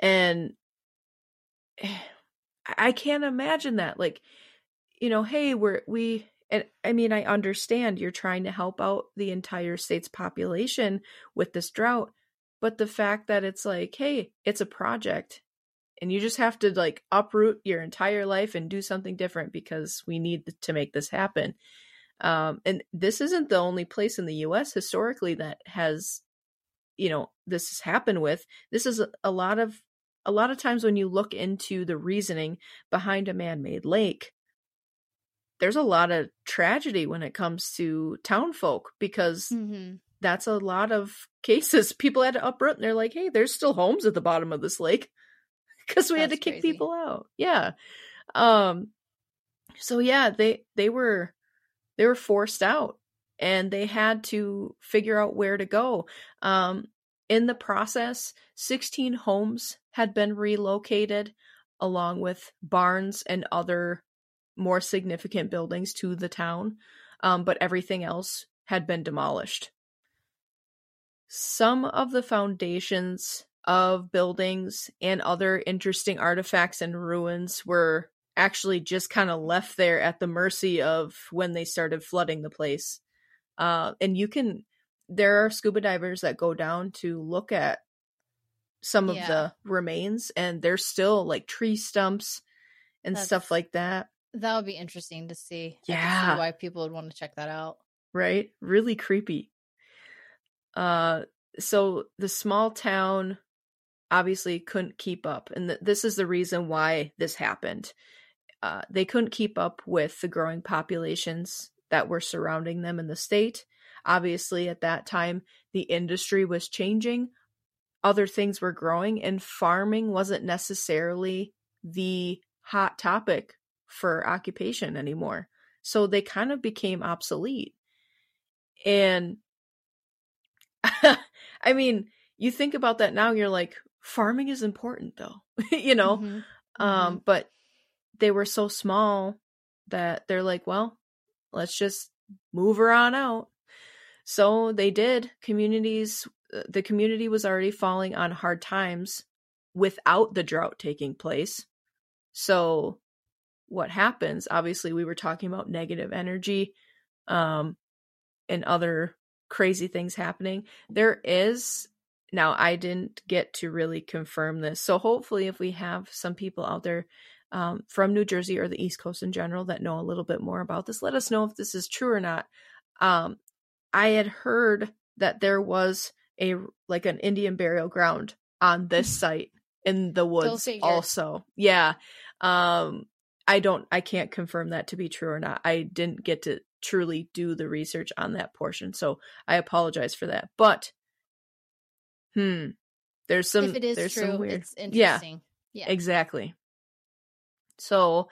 And [sighs] I can't imagine that. Like, you know, hey, we're we and I mean, I understand you're trying to help out the entire state's population with this drought, but the fact that it's like, hey, it's a project and you just have to like uproot your entire life and do something different because we need to make this happen. Um, and this isn't the only place in the US historically that has, you know, this has happened with. This is a, lot of a lot of times when you look into the reasoning behind a man-made lake, there's a lot of tragedy when it comes to town folk because Mm-hmm. That's a lot of cases. [laughs] People had to uproot and they're like, hey, there's still homes at the bottom of this lake [laughs] because we had to That's kick crazy. people out. Yeah. Um so yeah, they they were they were forced out and they had to figure out where to go. Um in the process, 16 homes had been relocated along with barns and other more significant buildings to the town, um, but everything else had been demolished. Some of the foundations of buildings and other interesting artifacts and ruins were actually just kind of left there at the mercy of when they started flooding the place. Uh, and you can, there are scuba divers that go down to look at some of the remains, and there's still like tree stumps and stuff like that. That would be interesting to see. Yeah. see why people would want to check that out. right? Really creepy. Uh so the small town obviously couldn't keep up and th- this is the reason why this happened. Uh they couldn't keep up with the growing populations that were surrounding them in the state. Obviously at that time the industry was changing, other things were growing and farming wasn't necessarily the hot topic for occupation anymore. So they kind of became obsolete. And [laughs] I mean, you think about that now, you're like, farming is important though, [laughs] you know? Mhm. Um, but they were so small that they're like, well, let's just move her on out. So they did. Communities, uh, the community was already falling on hard times without the drought taking place. So what happens? Obviously, we were talking about negative energy um, and other crazy things happening. There is now I didn't get to really confirm this. So hopefully if we have some people out there um, from New Jersey or the East Coast in general that know a little bit more about this, let us know if this is true or not. Um, I had heard that there was a like an Indian burial ground on this [laughs] site in the woods also. Yeah. Um I don't I can't confirm that to be true or not. I didn't get to truly do the research on that portion. So I apologize for that. But hmm there's some if it is there's true, some weird it's Yeah. interesting. Yeah. Exactly. So,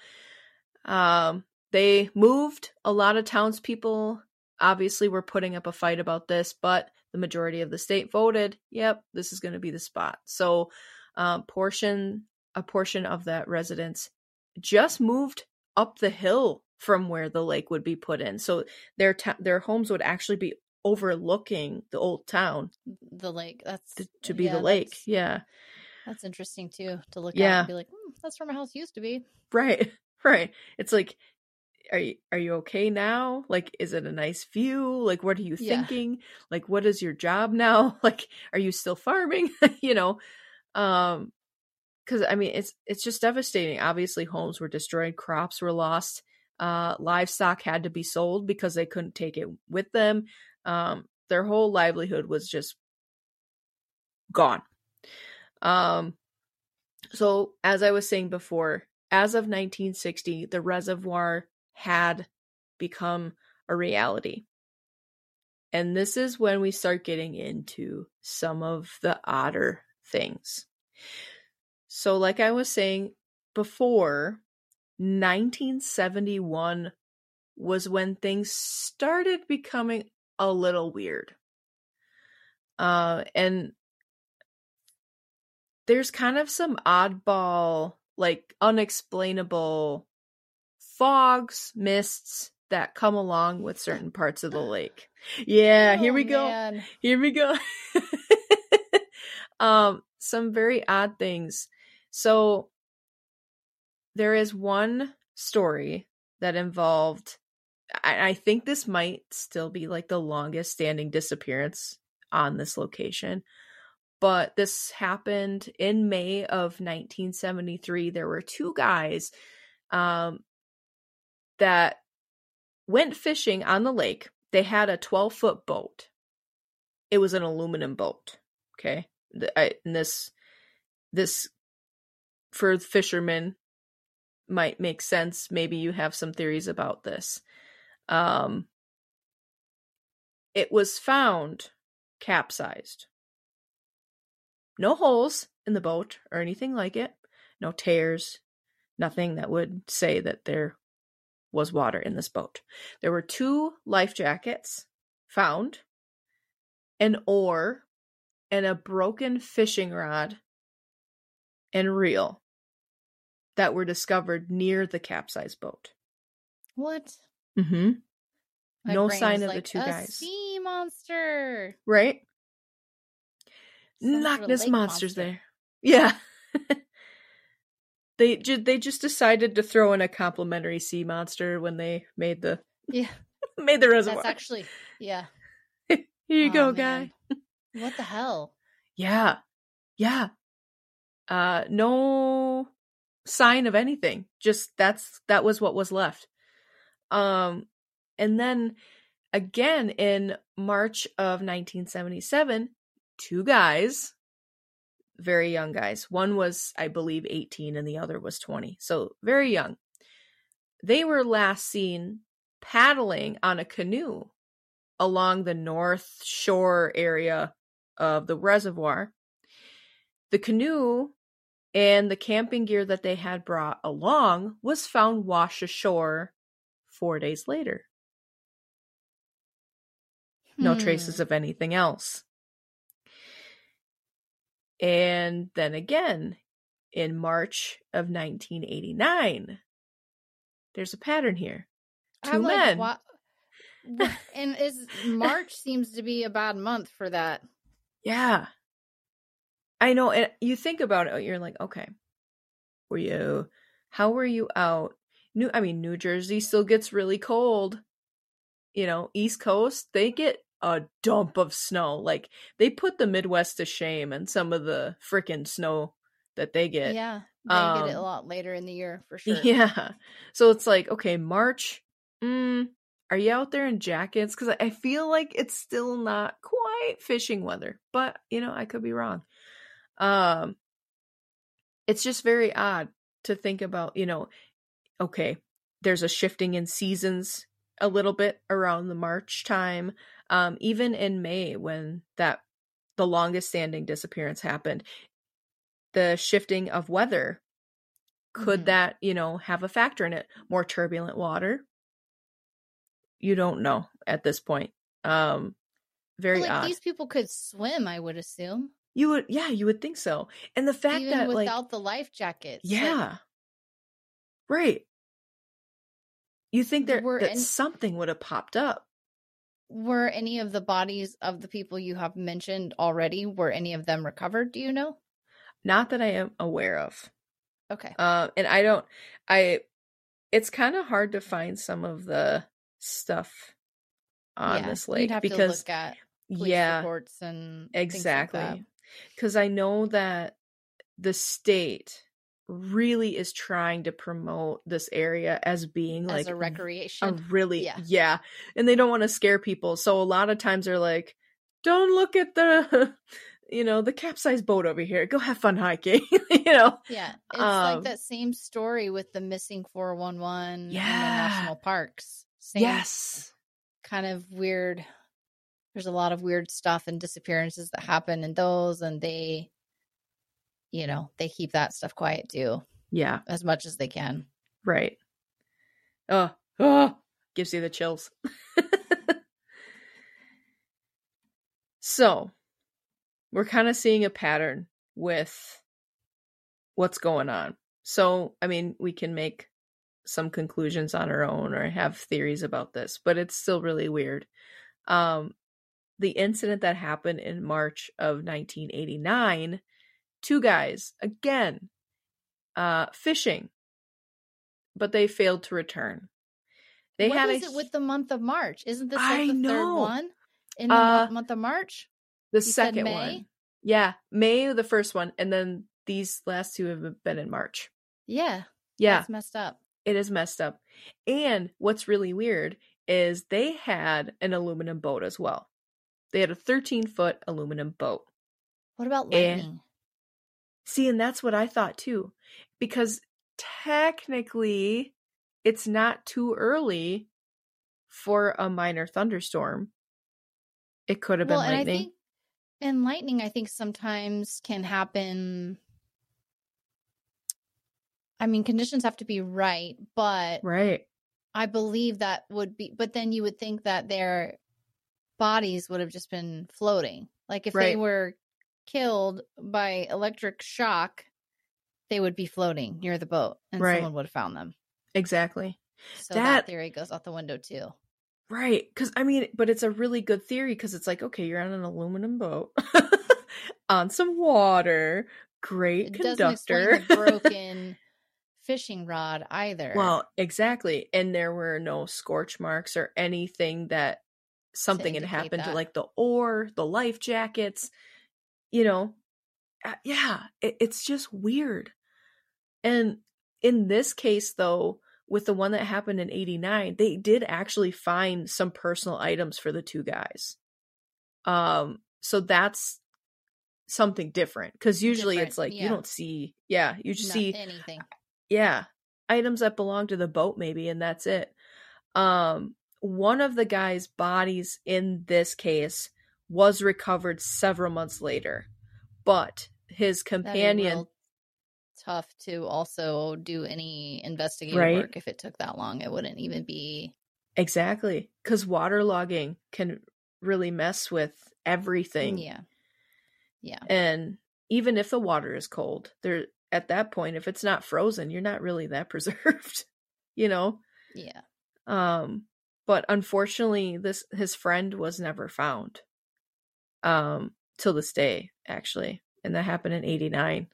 um, they moved. A lot of townspeople obviously were putting up a fight about this, but the majority of the state voted, "Yep, this is going to be the spot." So, um, portion a portion of that residence just moved up the hill from where the lake would be put in. So their ta- their homes would actually be overlooking the old town the lake. That's to, to be yeah, the lake. Yeah. that's interesting too to look at Yeah. and be like, hmm, that's where my house used to be. Right. [laughs] Right. It's like are you are you okay now? Like is it a nice view? Like what are you Yeah. thinking? Like what is your job now? [laughs] Like are you still farming? [laughs] you know. Um cuz I mean it's it's just devastating. Obviously homes were destroyed, crops were lost. Uh livestock had to be sold because they couldn't take it with them. Um their whole livelihood was just gone. Um so as I was saying before, as of 1960, the reservoir had become a reality. And this is when we start getting into some of the odder things. So, like I was saying before, 1971 was when things started becoming a little weird. Uh, and there's kind of some oddball, like unexplainable fogs, mists that come along with certain parts of the lake. Yeah, here Oh, we go. man. Here we go. [laughs] um, some very odd things. So there is one story that involved I, I think this might still be like the longest standing disappearance on this location. But this happened in May of 1973. There were two guys um, that went fishing on the lake. They had a 12 foot boat. It was an aluminum boat. Okay. I, this, this for fishermen might make sense. Maybe you have some theories about this. Um, it was found capsized. No holes in the boat or anything like it. No tears. Nothing that would say that there was water in this boat. There were two life jackets found, an oar, and a broken fishing rod and reel that were discovered near the capsized boat. What? Mm-hmm. My No sign of the two "A guys. Sea monster. Right? Some Loch Ness monster's monster. there. Yeah. [laughs] they ju- they just decided to throw in a complimentary sea monster when they made the Yeah, [laughs] made the reservoir. that's actually yeah. [laughs] Here you Oh, go, guy. What the hell? Yeah. Yeah. Uh no sign of anything. Just that's that was what was left. Um and then again in March of 1977, two guys, very young guys. One was I believe 18 and the other was 20. So very young. They were last seen paddling on a canoe along the north shore area of the reservoir. The canoe and the camping gear that they had brought along was found washed ashore four days later. No Hmm. traces of anything else. And then again, in March of 1989, there's a pattern here. Two I'm men. "What- what- and is March seems to be a bad month for that. Yeah. I know. And you think about it, you're like, okay, were you, how were you out? New, I mean, New Jersey still gets really cold. You know, East Coast, they get a dump of snow. Like, they put the Midwest to shame and some of the freaking snow that they get. Yeah, they get it a Um, lot later in the year for [laughs] sure. Yeah. So it's like, okay, March, mm, are you out there in jackets? Because I feel like it's still not quite fishing weather, but you know, I could be wrong. Um, it's just very odd to think about, you know, okay, there's a shifting in seasons a little bit around the March time. Um, even in May when that the longest standing disappearance happened, the shifting of weather could Mhm. that you know have a factor in it more turbulent water you don't know at this point um very like odd these people could swim, I would assume, you would yeah you would think so and the fact even that without like the life jackets. Like, yeah right you think there Were that any- something would have popped up were any of the bodies of the people you have mentioned already? Were any of them recovered? Do you know? not that i am aware of Okay. um and i don't i it's kind of hard to find some of the stuff on yeah, this lake you'd have to because look at police yeah reports and like exactly that. Because i know that the state really is trying to promote this area as being like as a a recreation. really Yeah. yeah and they don't want to scare people so a lot of times they're like don't look at the [laughs] you know the capsized boat over here go have fun hiking [laughs] you know yeah, it's um, like that same story with the missing 411 in the Yeah. national parks. Same yes kind of weird. There's a lot of weird stuff and disappearances that happen in those, and they, you know, they keep that stuff quiet too, yeah. as much as they can. right. Oh oh gives you the chills. [laughs] So we're kind of seeing a pattern with what's going on. So i mean we can make some conclusions on our own or have theories about this, but it's still really weird. Um, the incident that happened in March of 1989, two guys, again, uh, fishing, but they failed to return. They what had is a, it with the month of March? Isn't this like I the know. third one in the uh, month of March? The you second one. Yeah, May the first one, and then these last two have been in March. Yeah. Yeah. It's messed up. It is messed up. And what's really weird is they had an aluminum boat as well. They had a 13 foot aluminum boat. What about lightning? And, see, and that's what I thought too. Because technically, it's not too early for a minor thunderstorm. It could have well, been lightning. And, think, and lightning, I think, sometimes can happen I mean, conditions have to be right, but right. I believe that would be, but then you would think that their bodies would have just been floating. Like if right. they were killed by electric shock, they would be floating near the boat and right. someone would have found them. Exactly. So that, that theory goes out the window too. Right. Because, I mean, but it's a really good theory because it's like, okay, you're on an aluminum boat [laughs] [laughs] on some water. Great it conductor. [laughs] broken fishing rod either. Well, exactly. And there were no scorch marks or anything that something had happened that. to like the oar, the life jackets, you know. Uh, yeah, it, it's just weird. And in this case though, with the one that happened in 89, they did actually find some personal items for the two guys. Um so that's something different cuz usually different, it's like yeah. you don't see yeah, you just Not see anything yeah items that belong to the boat maybe and that's it um one of the guy's bodies in this case was recovered several months later but his companion tough to also do any investigative right? work if it took that long. It wouldn't even be exactly because waterlogging can really mess with everything. Yeah. Yeah. And even if the water is cold there at that point if it's not frozen you're not really that [laughs] preserved you know? Yeah. Um but unfortunately this his friend was never found um till this day actually and that happened in 89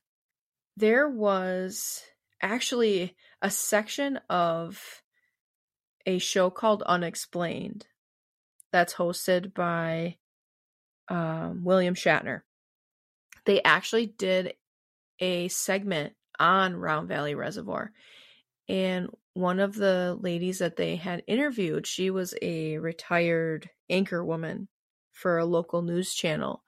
there was actually a section of a show called unexplained that's hosted by um, william shatner they actually did a segment on Round Valley Reservoir. And one of the ladies that they had interviewed, she was a retired anchor woman for a local news channel.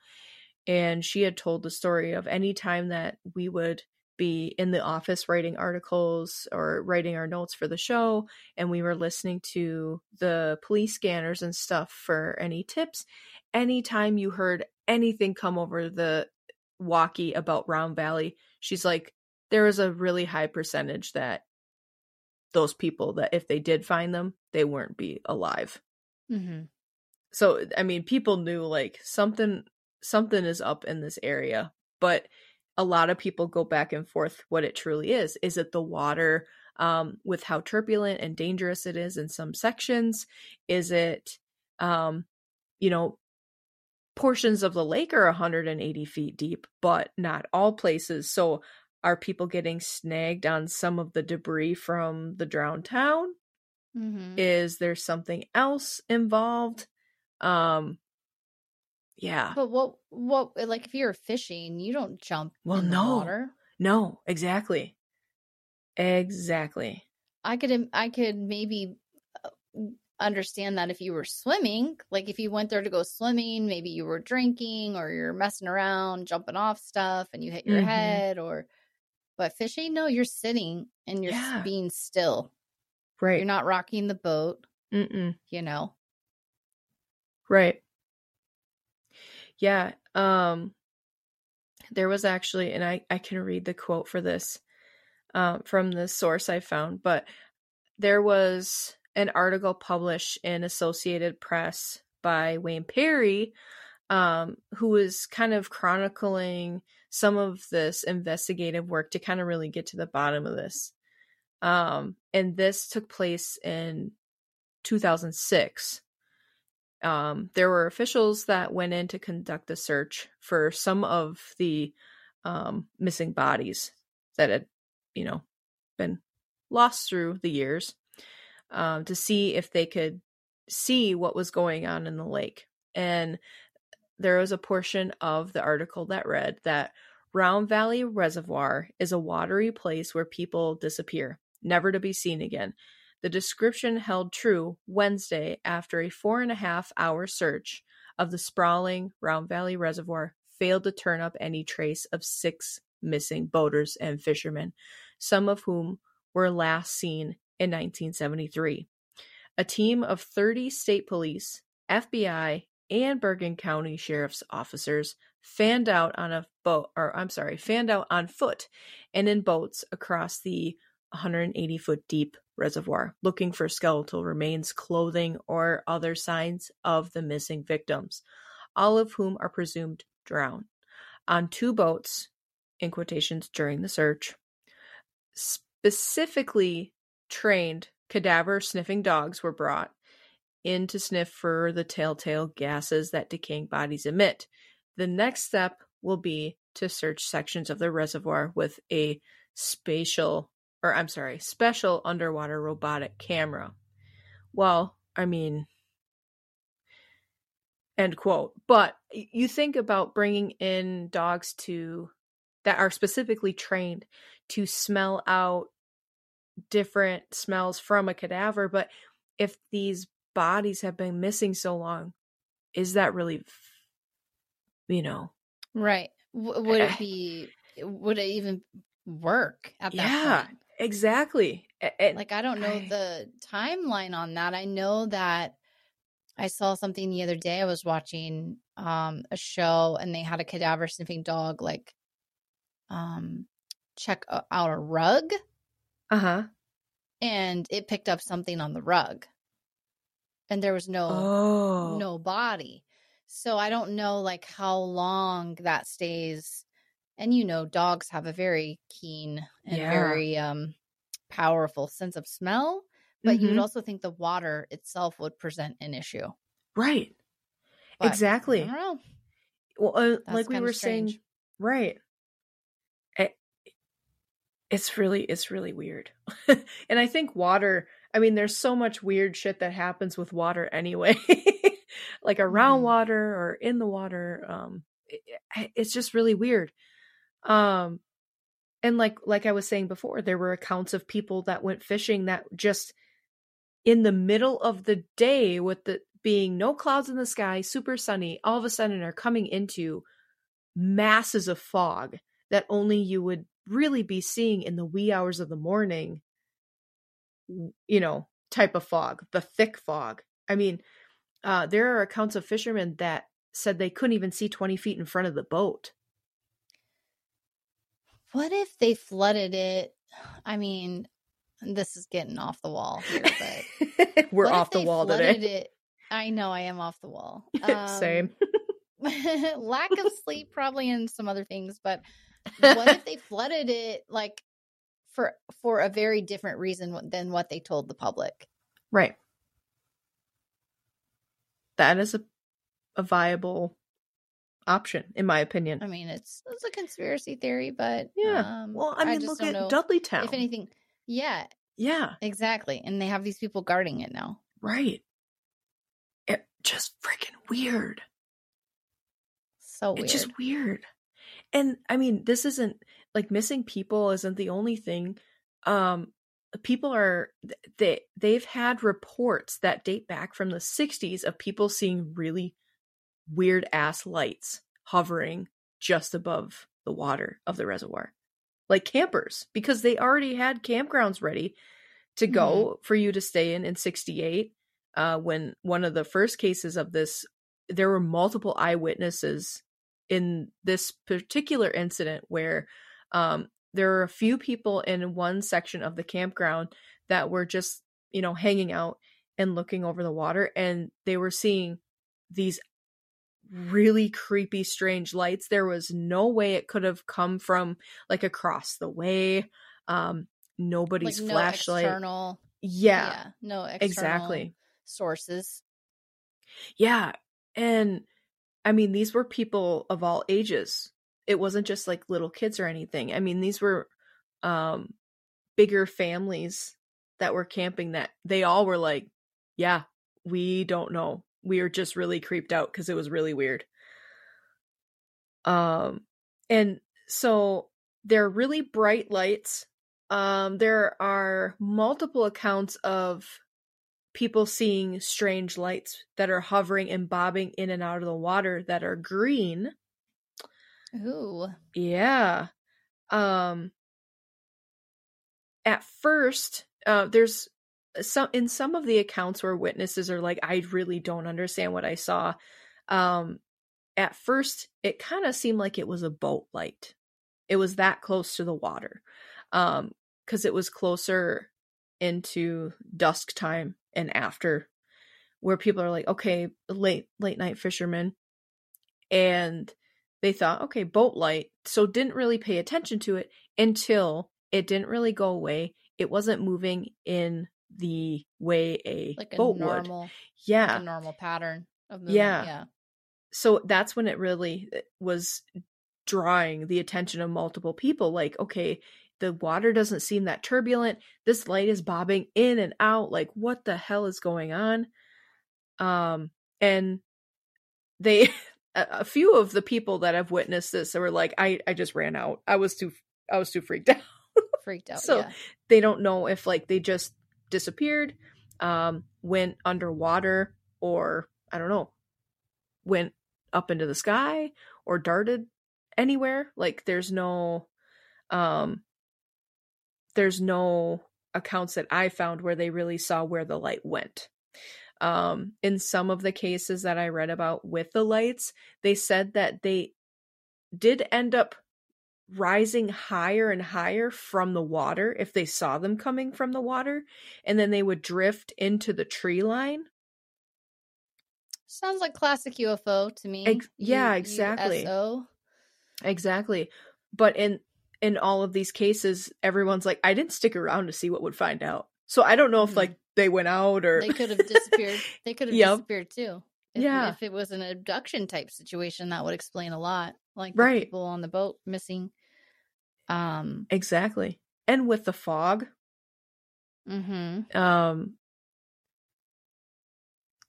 And she had told the story of any time that we would be in the office writing articles or writing our notes for the show, and we were listening to the police scanners and stuff for any tips. Anytime you heard anything come over the walkie about Round Valley, she's like, there was a really high percentage that those people that if they did find them, they wouldn't be alive. Mm-hmm. So I mean, people knew like something something is up in this area, but a lot of people go back and forth what it truly is. Is it the water um, with how turbulent and dangerous it is in some sections? Is it, um, you know, portions of the lake are 180 feet deep, but not all places. So, are people getting snagged on some of the debris from the drowned town? Mm-hmm. Is there something else involved? Um, yeah. But what, what, like if you're fishing, you don't jump well, no, water. No, exactly. Exactly. I could, I could maybe uh, understand that if you were swimming, like if you went there to go swimming, maybe you were drinking or you're messing around, jumping off stuff and you hit your mm-hmm. head or but fishing, no, you're sitting and you're yeah. being still. Right. You're not rocking the boat. Mm-mm. You know. Right. Yeah. Um there was actually and I I can read the quote for this um from the source I found, but there was an article published in Associated Press by Wayne Parry, um, who was kind of chronicling some of this investigative work to kind of really get to the bottom of this. Um, and this took place in 2006. Um, there were officials that went in to conduct a search for some of the um, missing bodies that had, you know, been lost through the years um, to see if they could see what was going on in the lake. And there was a portion of the article that read that Round Valley Reservoir is a watery place where people disappear, never to be seen again. The description held true Wednesday after a four and a half hour search of the sprawling Round Valley Reservoir failed to turn up any trace of six missing boaters and fishermen, some of whom were last seen in 1973. A team of 30 state police, FBI, and Bergen County sheriff's officers fanned out on a boat or I'm sorry, fanned out on foot and in boats across the 180 foot deep reservoir looking for skeletal remains, clothing, or other signs of the missing victims, all of whom are presumed drowned. On two boats, in quotations, during the search, specifically trained cadaver sniffing dogs were brought in to sniff for the telltale gases that decaying bodies emit. The next step will be to search sections of the reservoir with a spatial or I'm sorry, special underwater robotic camera. Well, I mean, end quote. But you think about bringing in dogs to that are specifically trained to smell out different smells from a cadaver, but if these bodies have been missing so long, is that really, you know, right? W- would it be? Would it even work at that yeah, point? Exactly. And like I don't know I, the timeline on that. I know that I saw something the other day. I was watching um a show and they had a cadaver sniffing dog like um check out a rug. Uh-huh. And it picked up something on the rug. And there was no oh. no body. So I don't know like how long that stays and you know dogs have a very keen and yeah. very um powerful sense of smell but mm-hmm. you would mm-hmm. also think the water itself would present an issue right but exactly well uh, like we were strange. saying right it, it's really it's really weird [laughs] and i think water i mean there's so much weird shit that happens with water anyway [laughs] like around mm. water or in the water um it, it's just really weird um and like like I was saying before, there were accounts of people that went fishing that just in the middle of the day with the being no clouds in the sky, super sunny, all of a sudden are coming into masses of fog that only you would really be seeing in the wee hours of the morning you know type of fog the thick fog i mean uh, there are accounts of fishermen that said they couldn't even see 20 feet in front of the boat what if they flooded it? I mean, this is getting off the wall here, but [laughs] we're off the wall today. It? I know I am off the wall. [laughs] Um, Same. [laughs] lack of sleep, probably, and some other things. But what if they flooded it like for for a very different reason than what they told the public? Right. That is a a viable option, in my opinion. I mean, it's it's a conspiracy theory, but yeah. Um, well, I mean, I look at Dudleytown. If anything, yeah, yeah, exactly. And they have these people guarding it now, right? It just freaking weird. So weird. It's just weird. And I mean, this isn't like missing people isn't the only thing. Um, people are they they've had reports that date back from the 60s of people seeing really weird ass lights hovering just above the water of the reservoir. Like campers, because they already had campgrounds ready to go mm-hmm. for you to stay in in 68. Uh, when one of the first cases of this, there were multiple eyewitnesses in this particular incident where um, there were a few people in one section of the campground that were just, you know, hanging out and looking over the water, and they were seeing these really creepy, strange lights. There was no way it could have come from like across the way. Um, nobody's like no flashlight. external yeah, yeah no external exactly. sources Yeah. And I mean, these were people of all ages. It wasn't just like little kids or anything. I mean, these were um bigger families that were camping that they all were like, yeah, we don't know. We are just really creeped out because it was really weird. Um and so they're really bright lights. Um there are multiple accounts of people seeing strange lights that are hovering and bobbing in and out of the water that are green. Ooh Yeah. Um at first, uh there's some in some of the accounts where witnesses are like I really don't understand what I saw. Um at first it kind of seemed like it was a boat light. It was that close to the water. Um cuz it was closer into dusk time and after where people are like okay late late night fishermen and they thought okay boat light so didn't really pay attention to it until it didn't really go away. It wasn't moving in the way a like a boat would. normal like yeah. a normal pattern of movement. Yeah. yeah. So that's when it really uh, was drawing the attention of multiple people like okay the water doesn't seem that turbulent. This light is bobbing in and out. Like what the hell is going on? Um and they [laughs] a, a few of the people that have witnessed this were like i i just ran out. I was too i was too freaked [laughs] out. Freaked out So- yeah. they don't know if like they just disappeared um went underwater or i don't know went up into the sky or darted anywhere. Like there's no um there's no accounts that i found where they really saw where the light went um in some of the cases that i read about with the lights they said that they did end up rising higher and higher from the water if they saw them coming from the water and then they would drift into the tree line sounds like classic ufo to me Ex- yeah, U- exactly. USO. exactly but in in all of these cases everyone's like i didn't stick around to see what would find out so i don't know if Mhm. like they went out or they could have disappeared [laughs] they could have Yep. disappeared too if, Yeah. if it was an abduction type situation that would explain a lot like Right. people on the boat missing um exactly and with the fog Mm-hmm. um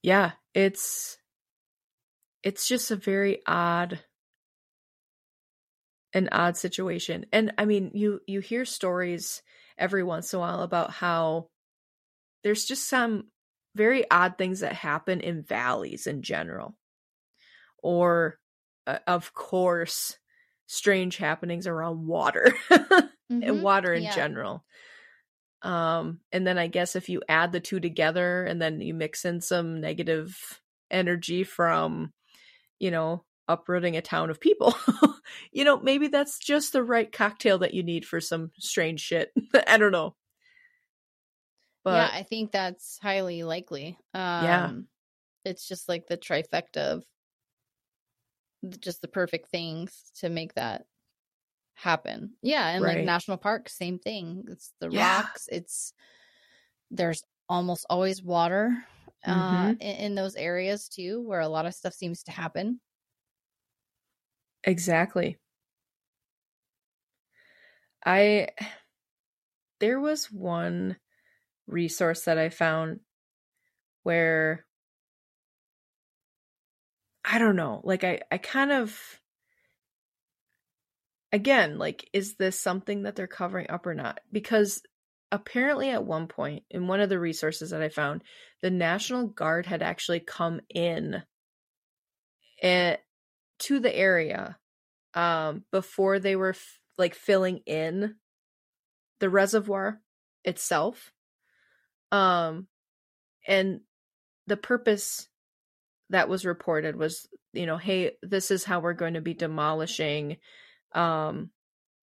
yeah it's it's just a very odd an odd situation and i mean you you hear stories every once in a while about how there's just some very odd things that happen in valleys in general or uh, of course strange happenings around water [laughs] and Mhm. water in Yeah. general. Um, and then I guess if you add the two together and then you mix in some negative energy from, you know, uprooting a town of people, [laughs] you know, maybe that's just the right cocktail that you need for some strange shit. [laughs] I don't know. But yeah i think that's highly likely um Yeah. it's just like the trifecta of just the perfect things to make that happen yeah and like national parks same thing it's the Yeah. rocks it's there's almost always water uh Mhm. in, in those areas too where a lot of stuff seems to happen Exactly. I there was one resource that I found where I don't know, like I I kind of again, like is this something that they're covering up or not? Because apparently at one point in one of the resources that I found, the National Guard had actually come in eh, to the area um before they were f- like filling in the reservoir itself um and the purpose that was reported was you know hey this is how we're going to be demolishing um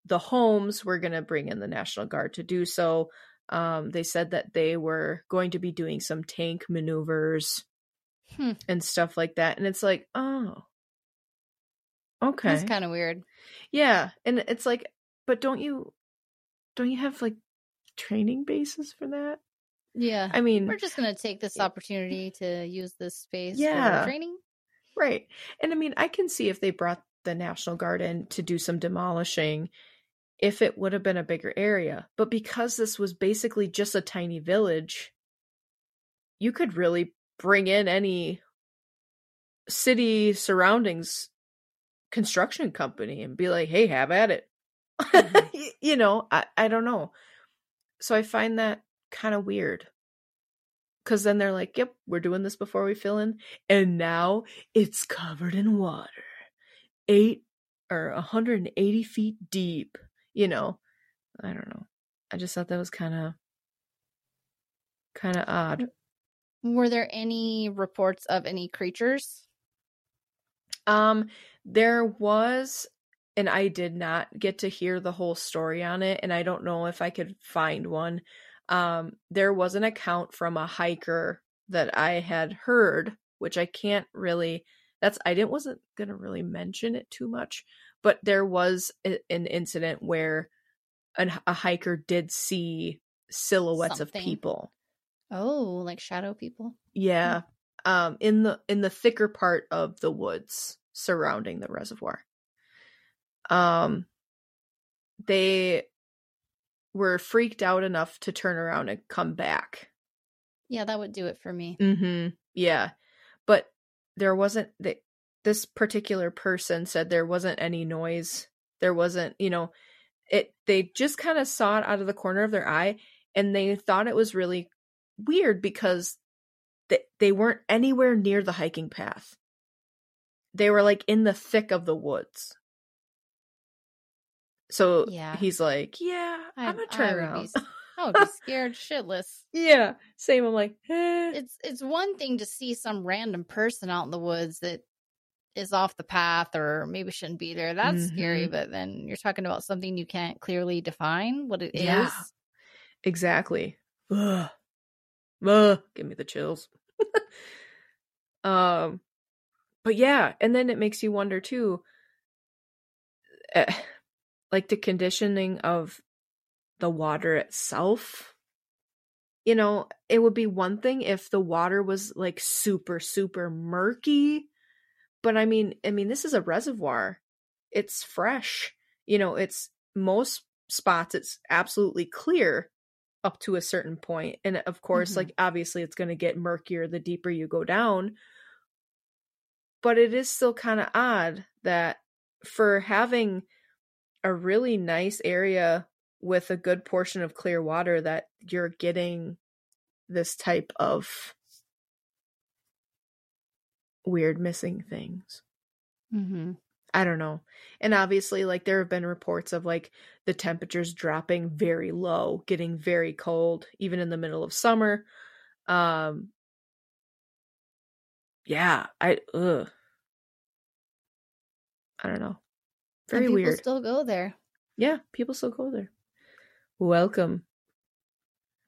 the homes. We're going to bring in the national guard to do so. Um they said that they were going to be doing some tank maneuvers Hmm. and stuff like that and it's like oh okay that's kind of weird yeah, and it's like, but don't you, don't you have like training bases for that. Yeah. I mean, We're just going to take this opportunity to use this space Yeah. for training. Right. And I mean, I can see if they brought the National Guard in to do some demolishing if it would have been a bigger area. But because this was basically just a tiny village, you could really bring in any city surroundings construction company and be like, hey, have at it. [laughs] Mhm. You know, I, I don't know. So I find that kind of weird. Because then they're like, yep, we're doing this before we fill in. And now it's covered in water. Eight or 180 feet deep. You know, I don't know. I just thought that was kind of, kind of odd. Were there any reports of any creatures? Um, there was, and I did not get to hear the whole story on it, and I don't know if I could find one. Um, there was an account from a hiker that I had heard, which I can't really. That's I didn't wasn't gonna really mention it too much, but there was a, an incident where an, a hiker did see silhouettes Something. of people. Oh, like shadow people? Yeah. Um in the in the thicker part of the woods surrounding the reservoir. Um they were freaked out enough to turn around and come back. Yeah, that would do it for me. Mhm. Yeah. But there wasn't the this particular person said there wasn't any noise. There wasn't, you know, it they just kind of saw it out of the corner of their eye and they thought it was really weird because they, they weren't anywhere near the hiking path. They were like in the thick of the woods. So Yeah. he's like, "Yeah, I- I'm gonna I turn would be around." [laughs] I would be scared shitless. yeah, same. I'm like, eh. It's it's one thing to see some random person out in the woods that is off the path or maybe shouldn't be there. That's scary, Mm-hmm. but then you're talking about something you can't clearly define what it is. Yeah. Exactly. Ugh. Ugh. Give me the chills. Um, but yeah, and then it makes you wonder too, eh, like the conditioning of the water itself. You know, it would be one thing if the water was like super, super murky. But I mean, I mean, this is a reservoir. It's fresh. You know, it's most spots it's absolutely clear up to a certain point and of course Mhm. like obviously it's going to get murkier the deeper you go down but it is still kind of odd that for having a really nice area with a good portion of clear water that you're getting this type of weird missing things Mm-hmm. I don't know. And obviously, like, there have been reports of like the temperatures dropping very low, getting very cold, even in the middle of summer. Um, yeah, I, ugh. I don't know. Very people weird. Still go there. yeah, people still go there. Welcome.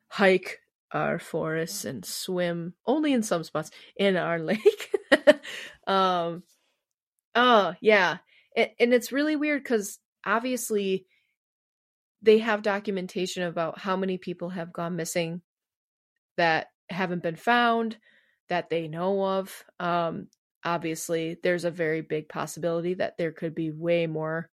Hike our forests and swim only in some spots in our [laughs] lake. um, Oh, yeah. And, and it's really weird because obviously they have documentation about how many people have gone missing that haven't been found that they know of. Um, obviously, there's a very big possibility that there could be way more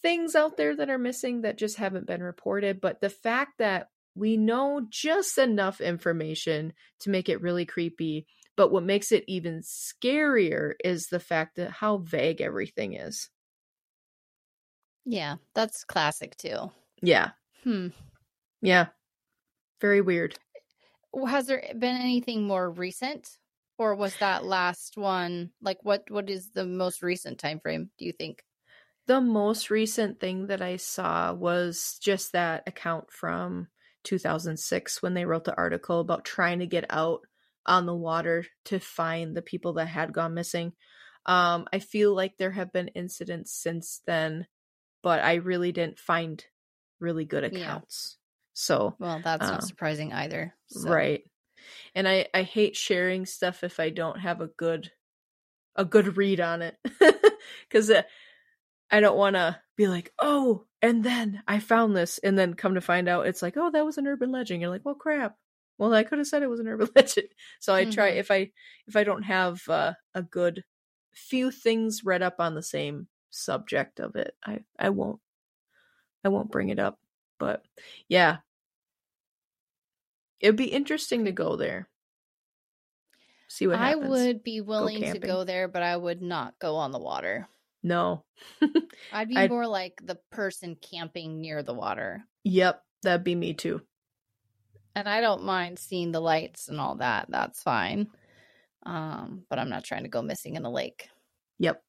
things out there that are missing that just haven't been reported. But the fact that we know just enough information to make it really creepy but what makes it even scarier is the fact that how vague everything is. Yeah, that's classic too. Yeah. Hmm. Yeah. Very weird. Has there been anything more recent, or was that last one like what? What is the most recent time frame? Do you think? The most recent thing that I saw was just that account from 2006 when they wrote the article about trying to get out on the water to find the people that had gone missing. Um, I feel like there have been incidents since then, but I really didn't find really good Yeah. accounts. So, Well, that's Uh, not surprising either. so- right. And I I hate sharing stuff if I don't have a good a good read on it [laughs] cuz uh, I don't want to be like, "Oh, and then I found this," and then come to find out it's like, "Oh, that was an urban legend." You're like, "Well, crap." Well, I could have said it was an urban [laughs] legend. So I try Mhm. if I if I don't have uh, a good few things read up on the same subject of it, I I won't I won't bring it up. But yeah, it'd be interesting to go there. See what I would be willing to go there, but I would not go on the water. No. I'd [laughs] be I'd- more like the person camping near the water. yep, that'd be me too. And I don't mind seeing the lights and all that. That's fine. Um, but I'm not trying to go missing in a lake. Yep.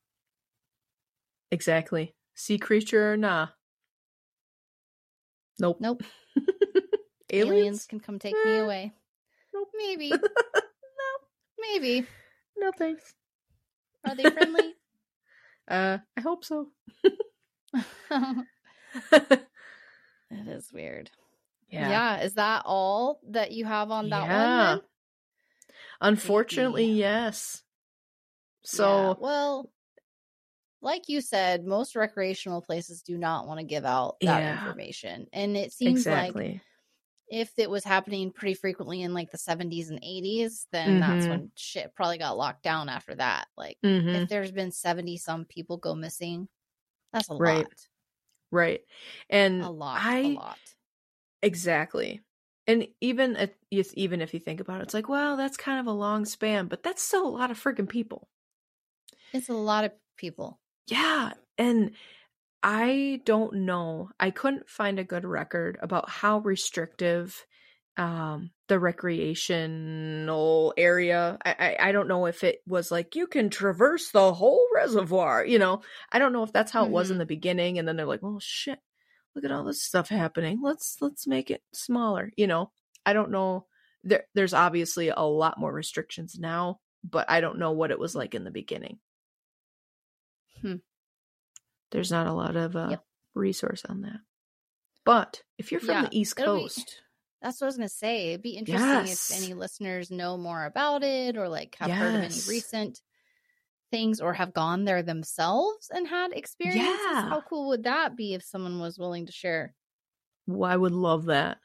Exactly. Sea creature or nah. Nope. Nope. [laughs] Aliens? Aliens can come take me Eh, away. nope. Maybe. [laughs] no, Maybe. no thanks. Are they friendly? [laughs] Uh, I hope so. it is weird. Yeah. Yeah. Is that all that you have on that Yeah. one? Then? Unfortunately, Creepy. yes. Yeah, So, well, like you said, most recreational places do not want to give out that Yeah. information. And it seems like if it was happening pretty frequently in like the 70s and 80s, then that's Mhm. when shit probably got locked down after that. Like, hmm if there's been 70 some people go missing, that's a Right. lot. Right. And A lot. I a lot. Exactly. And even if, if- even if you think about it, it's like, well, that's kind of a long span, but that's still a lot of freaking people. It's a lot of people. Yeah. And I don't know. I couldn't find a good record about how restrictive um the recreational area I, I i don't know if it was like you can traverse the whole reservoir you know i don't know if that's how it was in Mhm. the beginning and then they're like well shit look at all this stuff happening let's let's make it smaller you know i don't know there there's obviously a lot more restrictions now but i don't know what it was like in the beginning Hmm. there's not a lot of uh, Yep. resource on that. But if you're from Yeah, the East it'll be- Coast, That's what I was gonna say. It'd be interesting Yes. if any listeners know more about it or like have heard of any recent things or have gone there themselves and had experiences. Yeah. How cool would that be if someone was willing to share? well, I would love that.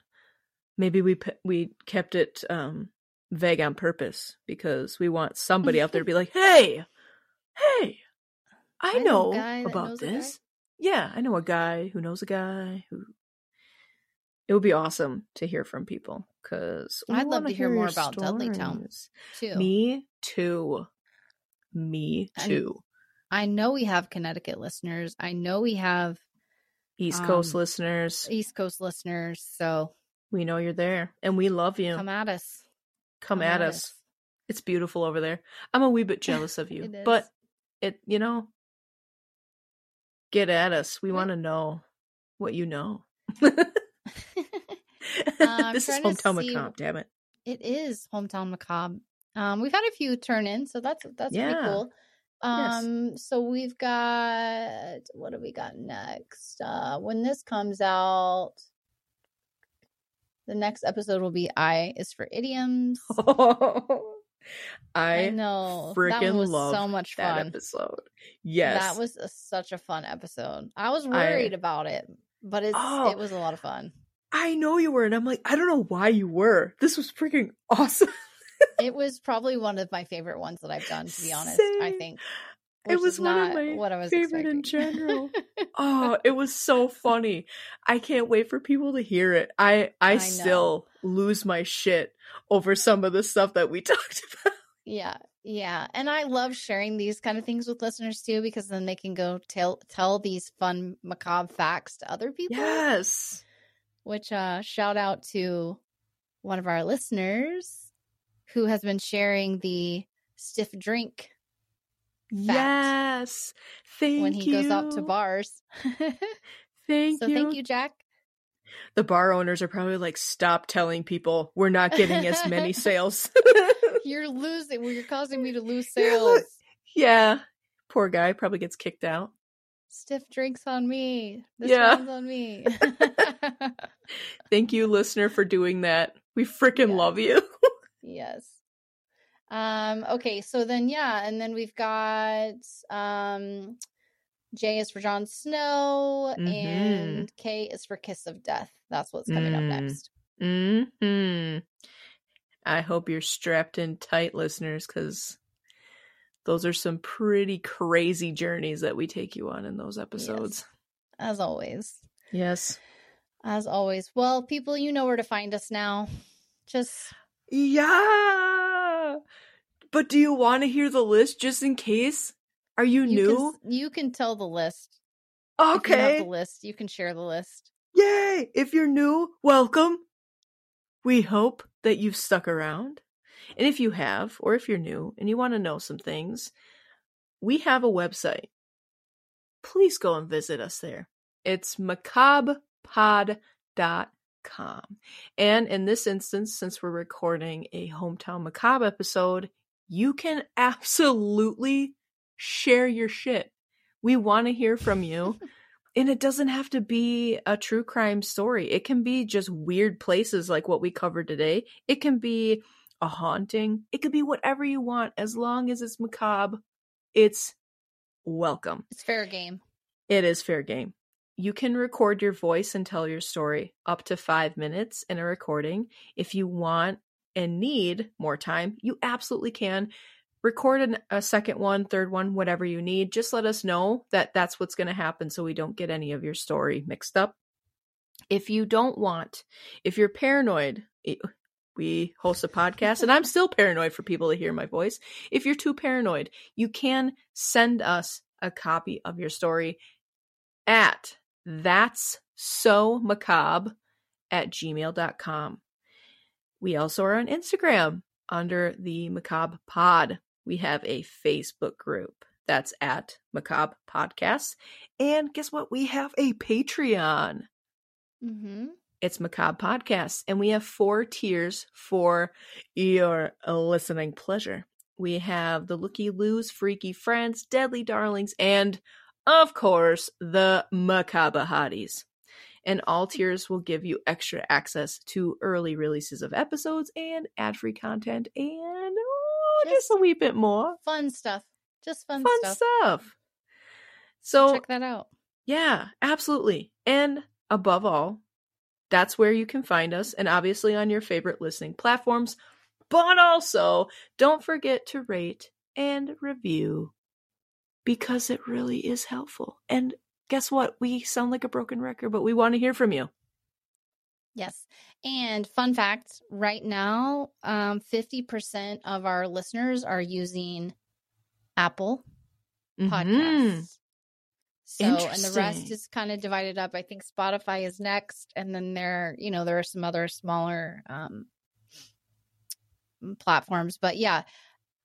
Maybe we we kept it um, vague on purpose because we want somebody out there to be like, "Hey, hey, [laughs] I, I know know, a guy that about knows a guy." this. Yeah, I know a guy who knows a guy who." It would be awesome to hear from people because I'd love to hear more about Dudleytown, Too. Me too. Me too. I know we have Connecticut listeners. I know we have East Coast um, listeners, East Coast listeners. So we know you're there and we love you. come at us. Come at us. It's beautiful over there. I'm a wee bit [laughs] jealous of you, It but it, you know, get at us. We Yeah. want to know what you know. [laughs] [laughs] I'm this is hometown macabre. Damn it! It is hometown macabre. Um, we've had a few turn in, so that's that's Yeah. pretty cool. Yes. Um, so we've got what do we got next? Uh, when this comes out, the next episode will be "I is for idioms." [laughs] I, I know that freaking love so much that fun. episode. Yes, That was a, such a fun episode. I was I- worried about it, but it's Oh. it was a lot of fun. I know you were, and I'm like, I don't know why you were. This was freaking [laughs] awesome. It was probably one of my favorite ones that I've done. To be honest, I Same. think It was one of my what I was favorite in general. [laughs] oh, it was so funny. I can't wait for people to hear it. I I, I still lose my shit over some of the stuff that we [laughs] talked about. Yeah, yeah, and I love sharing these kind of things with listeners too because then they can go tell tell these fun macabre facts to other people. Yes. Which uh shout out to one of our listeners who has been sharing the stiff drink Yes. Thank when he you. goes out to bars. [laughs] Thank so you. thank you, Jack. The bar owners are probably like, stop telling people we're not getting as many [laughs] sales. [laughs] You're losing. Well, you're causing me to lose sales. yeah. Poor guy probably gets kicked out. Stiff drinks on me. This Yeah. one's on me. Thank you, listener, for doing that. We freaking Yeah. love you. Yes. Um, okay, so then yeah, and then we've got um J is for Jon Snow, Mhm. and K is for Kiss of Death. That's what's coming up Mm. next. Hmm. I hope you're strapped in tight, listeners, because those are some pretty crazy journeys that we take you on in those episodes. As always. Yes. As always. Well, people, you know where to find us now. Just Yeah. But do you want to hear the list just in case? Are you, you new? can you can tell the list. If you have okay. the list, you can share the list. Yay! If you're new, welcome. We hope that you've stuck around. And if you have, or if you're new and you want to know some things, we have a website. Please go and visit us there. It's macabrepod.com. And in this instance, since we're recording a Hometown Macabre episode, you can [laughs] absolutely share your shit. We want to hear from you. And it doesn't have to be a true crime story. It can be just weird places like what we covered today. It can be a haunting. It could be whatever you want as long as it's macabre. It's welcome. It's fair game. It is fair game. You can record your voice and tell your story up to five minutes in a recording. If you want and need more time, you absolutely can. Record an, a second one, third one, whatever you need. Just let us know that that's what's going to happen so we don't get any of your story mixed up. If you don't want, if you're paranoid, it- we host a podcast and I'm [laughs] still paranoid for people to hear my voice. If you're too paranoid, you can send us a copy of your story at that's so macabre at gmail.com. We also are on Instagram under the Macabre Pod. We have a Facebook group that's at Macabre Podcasts. And guess what? We have a Patreon. Mm-hmm. It's Macabre Podcasts, and we have four tiers for your listening pleasure. We have the Looky Loos, Freaky Friends, Deadly Darlings, and of course, the Macabre Hotties. And all tiers will give you extra access to early releases of episodes and ad free content and oh, just, Just a wee bit more Fun stuff. Just fun, stuff. fun stuff. stuff. So, Check that out. yeah, absolutely. And above all, that's where you can find us, and obviously on your favorite listening platforms. But also, don't forget to rate and review because it really is helpful. And guess what? We sound like a broken record, but we want to hear from you. Yes. And fun fact right now, um, 50% of our listeners are using Apple Mhm. Podcasts. So, and the rest is kind of divided up. I think Spotify is next. And then there, you know, there are some other smaller um, platforms. But yeah,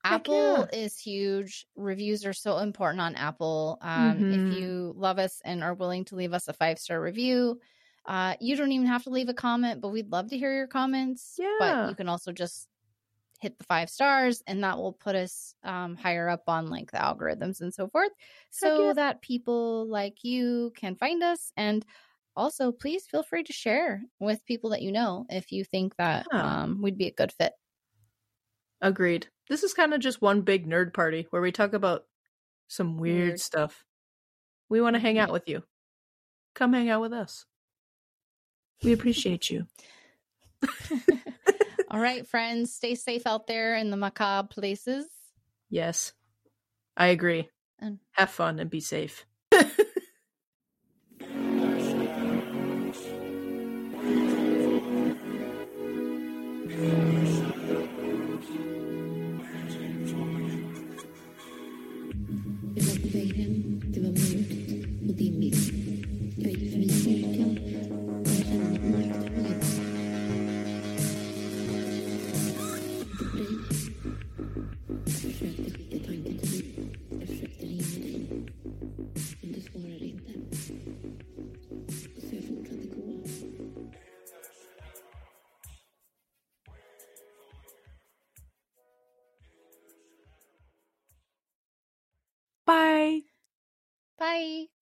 Apple is huge. Reviews are so important on Apple. Um, Mhm. If you love us and are willing to leave us a five star review, uh, you don't even have to leave a comment, but we'd love to hear your comments. Yeah. But you can also just hit the five stars, and that will put us um, higher up on like the algorithms and so forth, so yeah. that people like you can find us. And also, please feel free to share with people that you know if you think that Yeah. um, we'd be a good fit. Agreed. This is kind of just one big nerd party where we talk about some weird, Weird. stuff. We want to hang out with you. Come hang out with us. We appreciate you. [laughs] All right, friends, stay safe out there in the macabre places. Yes, I agree. And- Have fun and be safe. [laughs] Bye. Bye.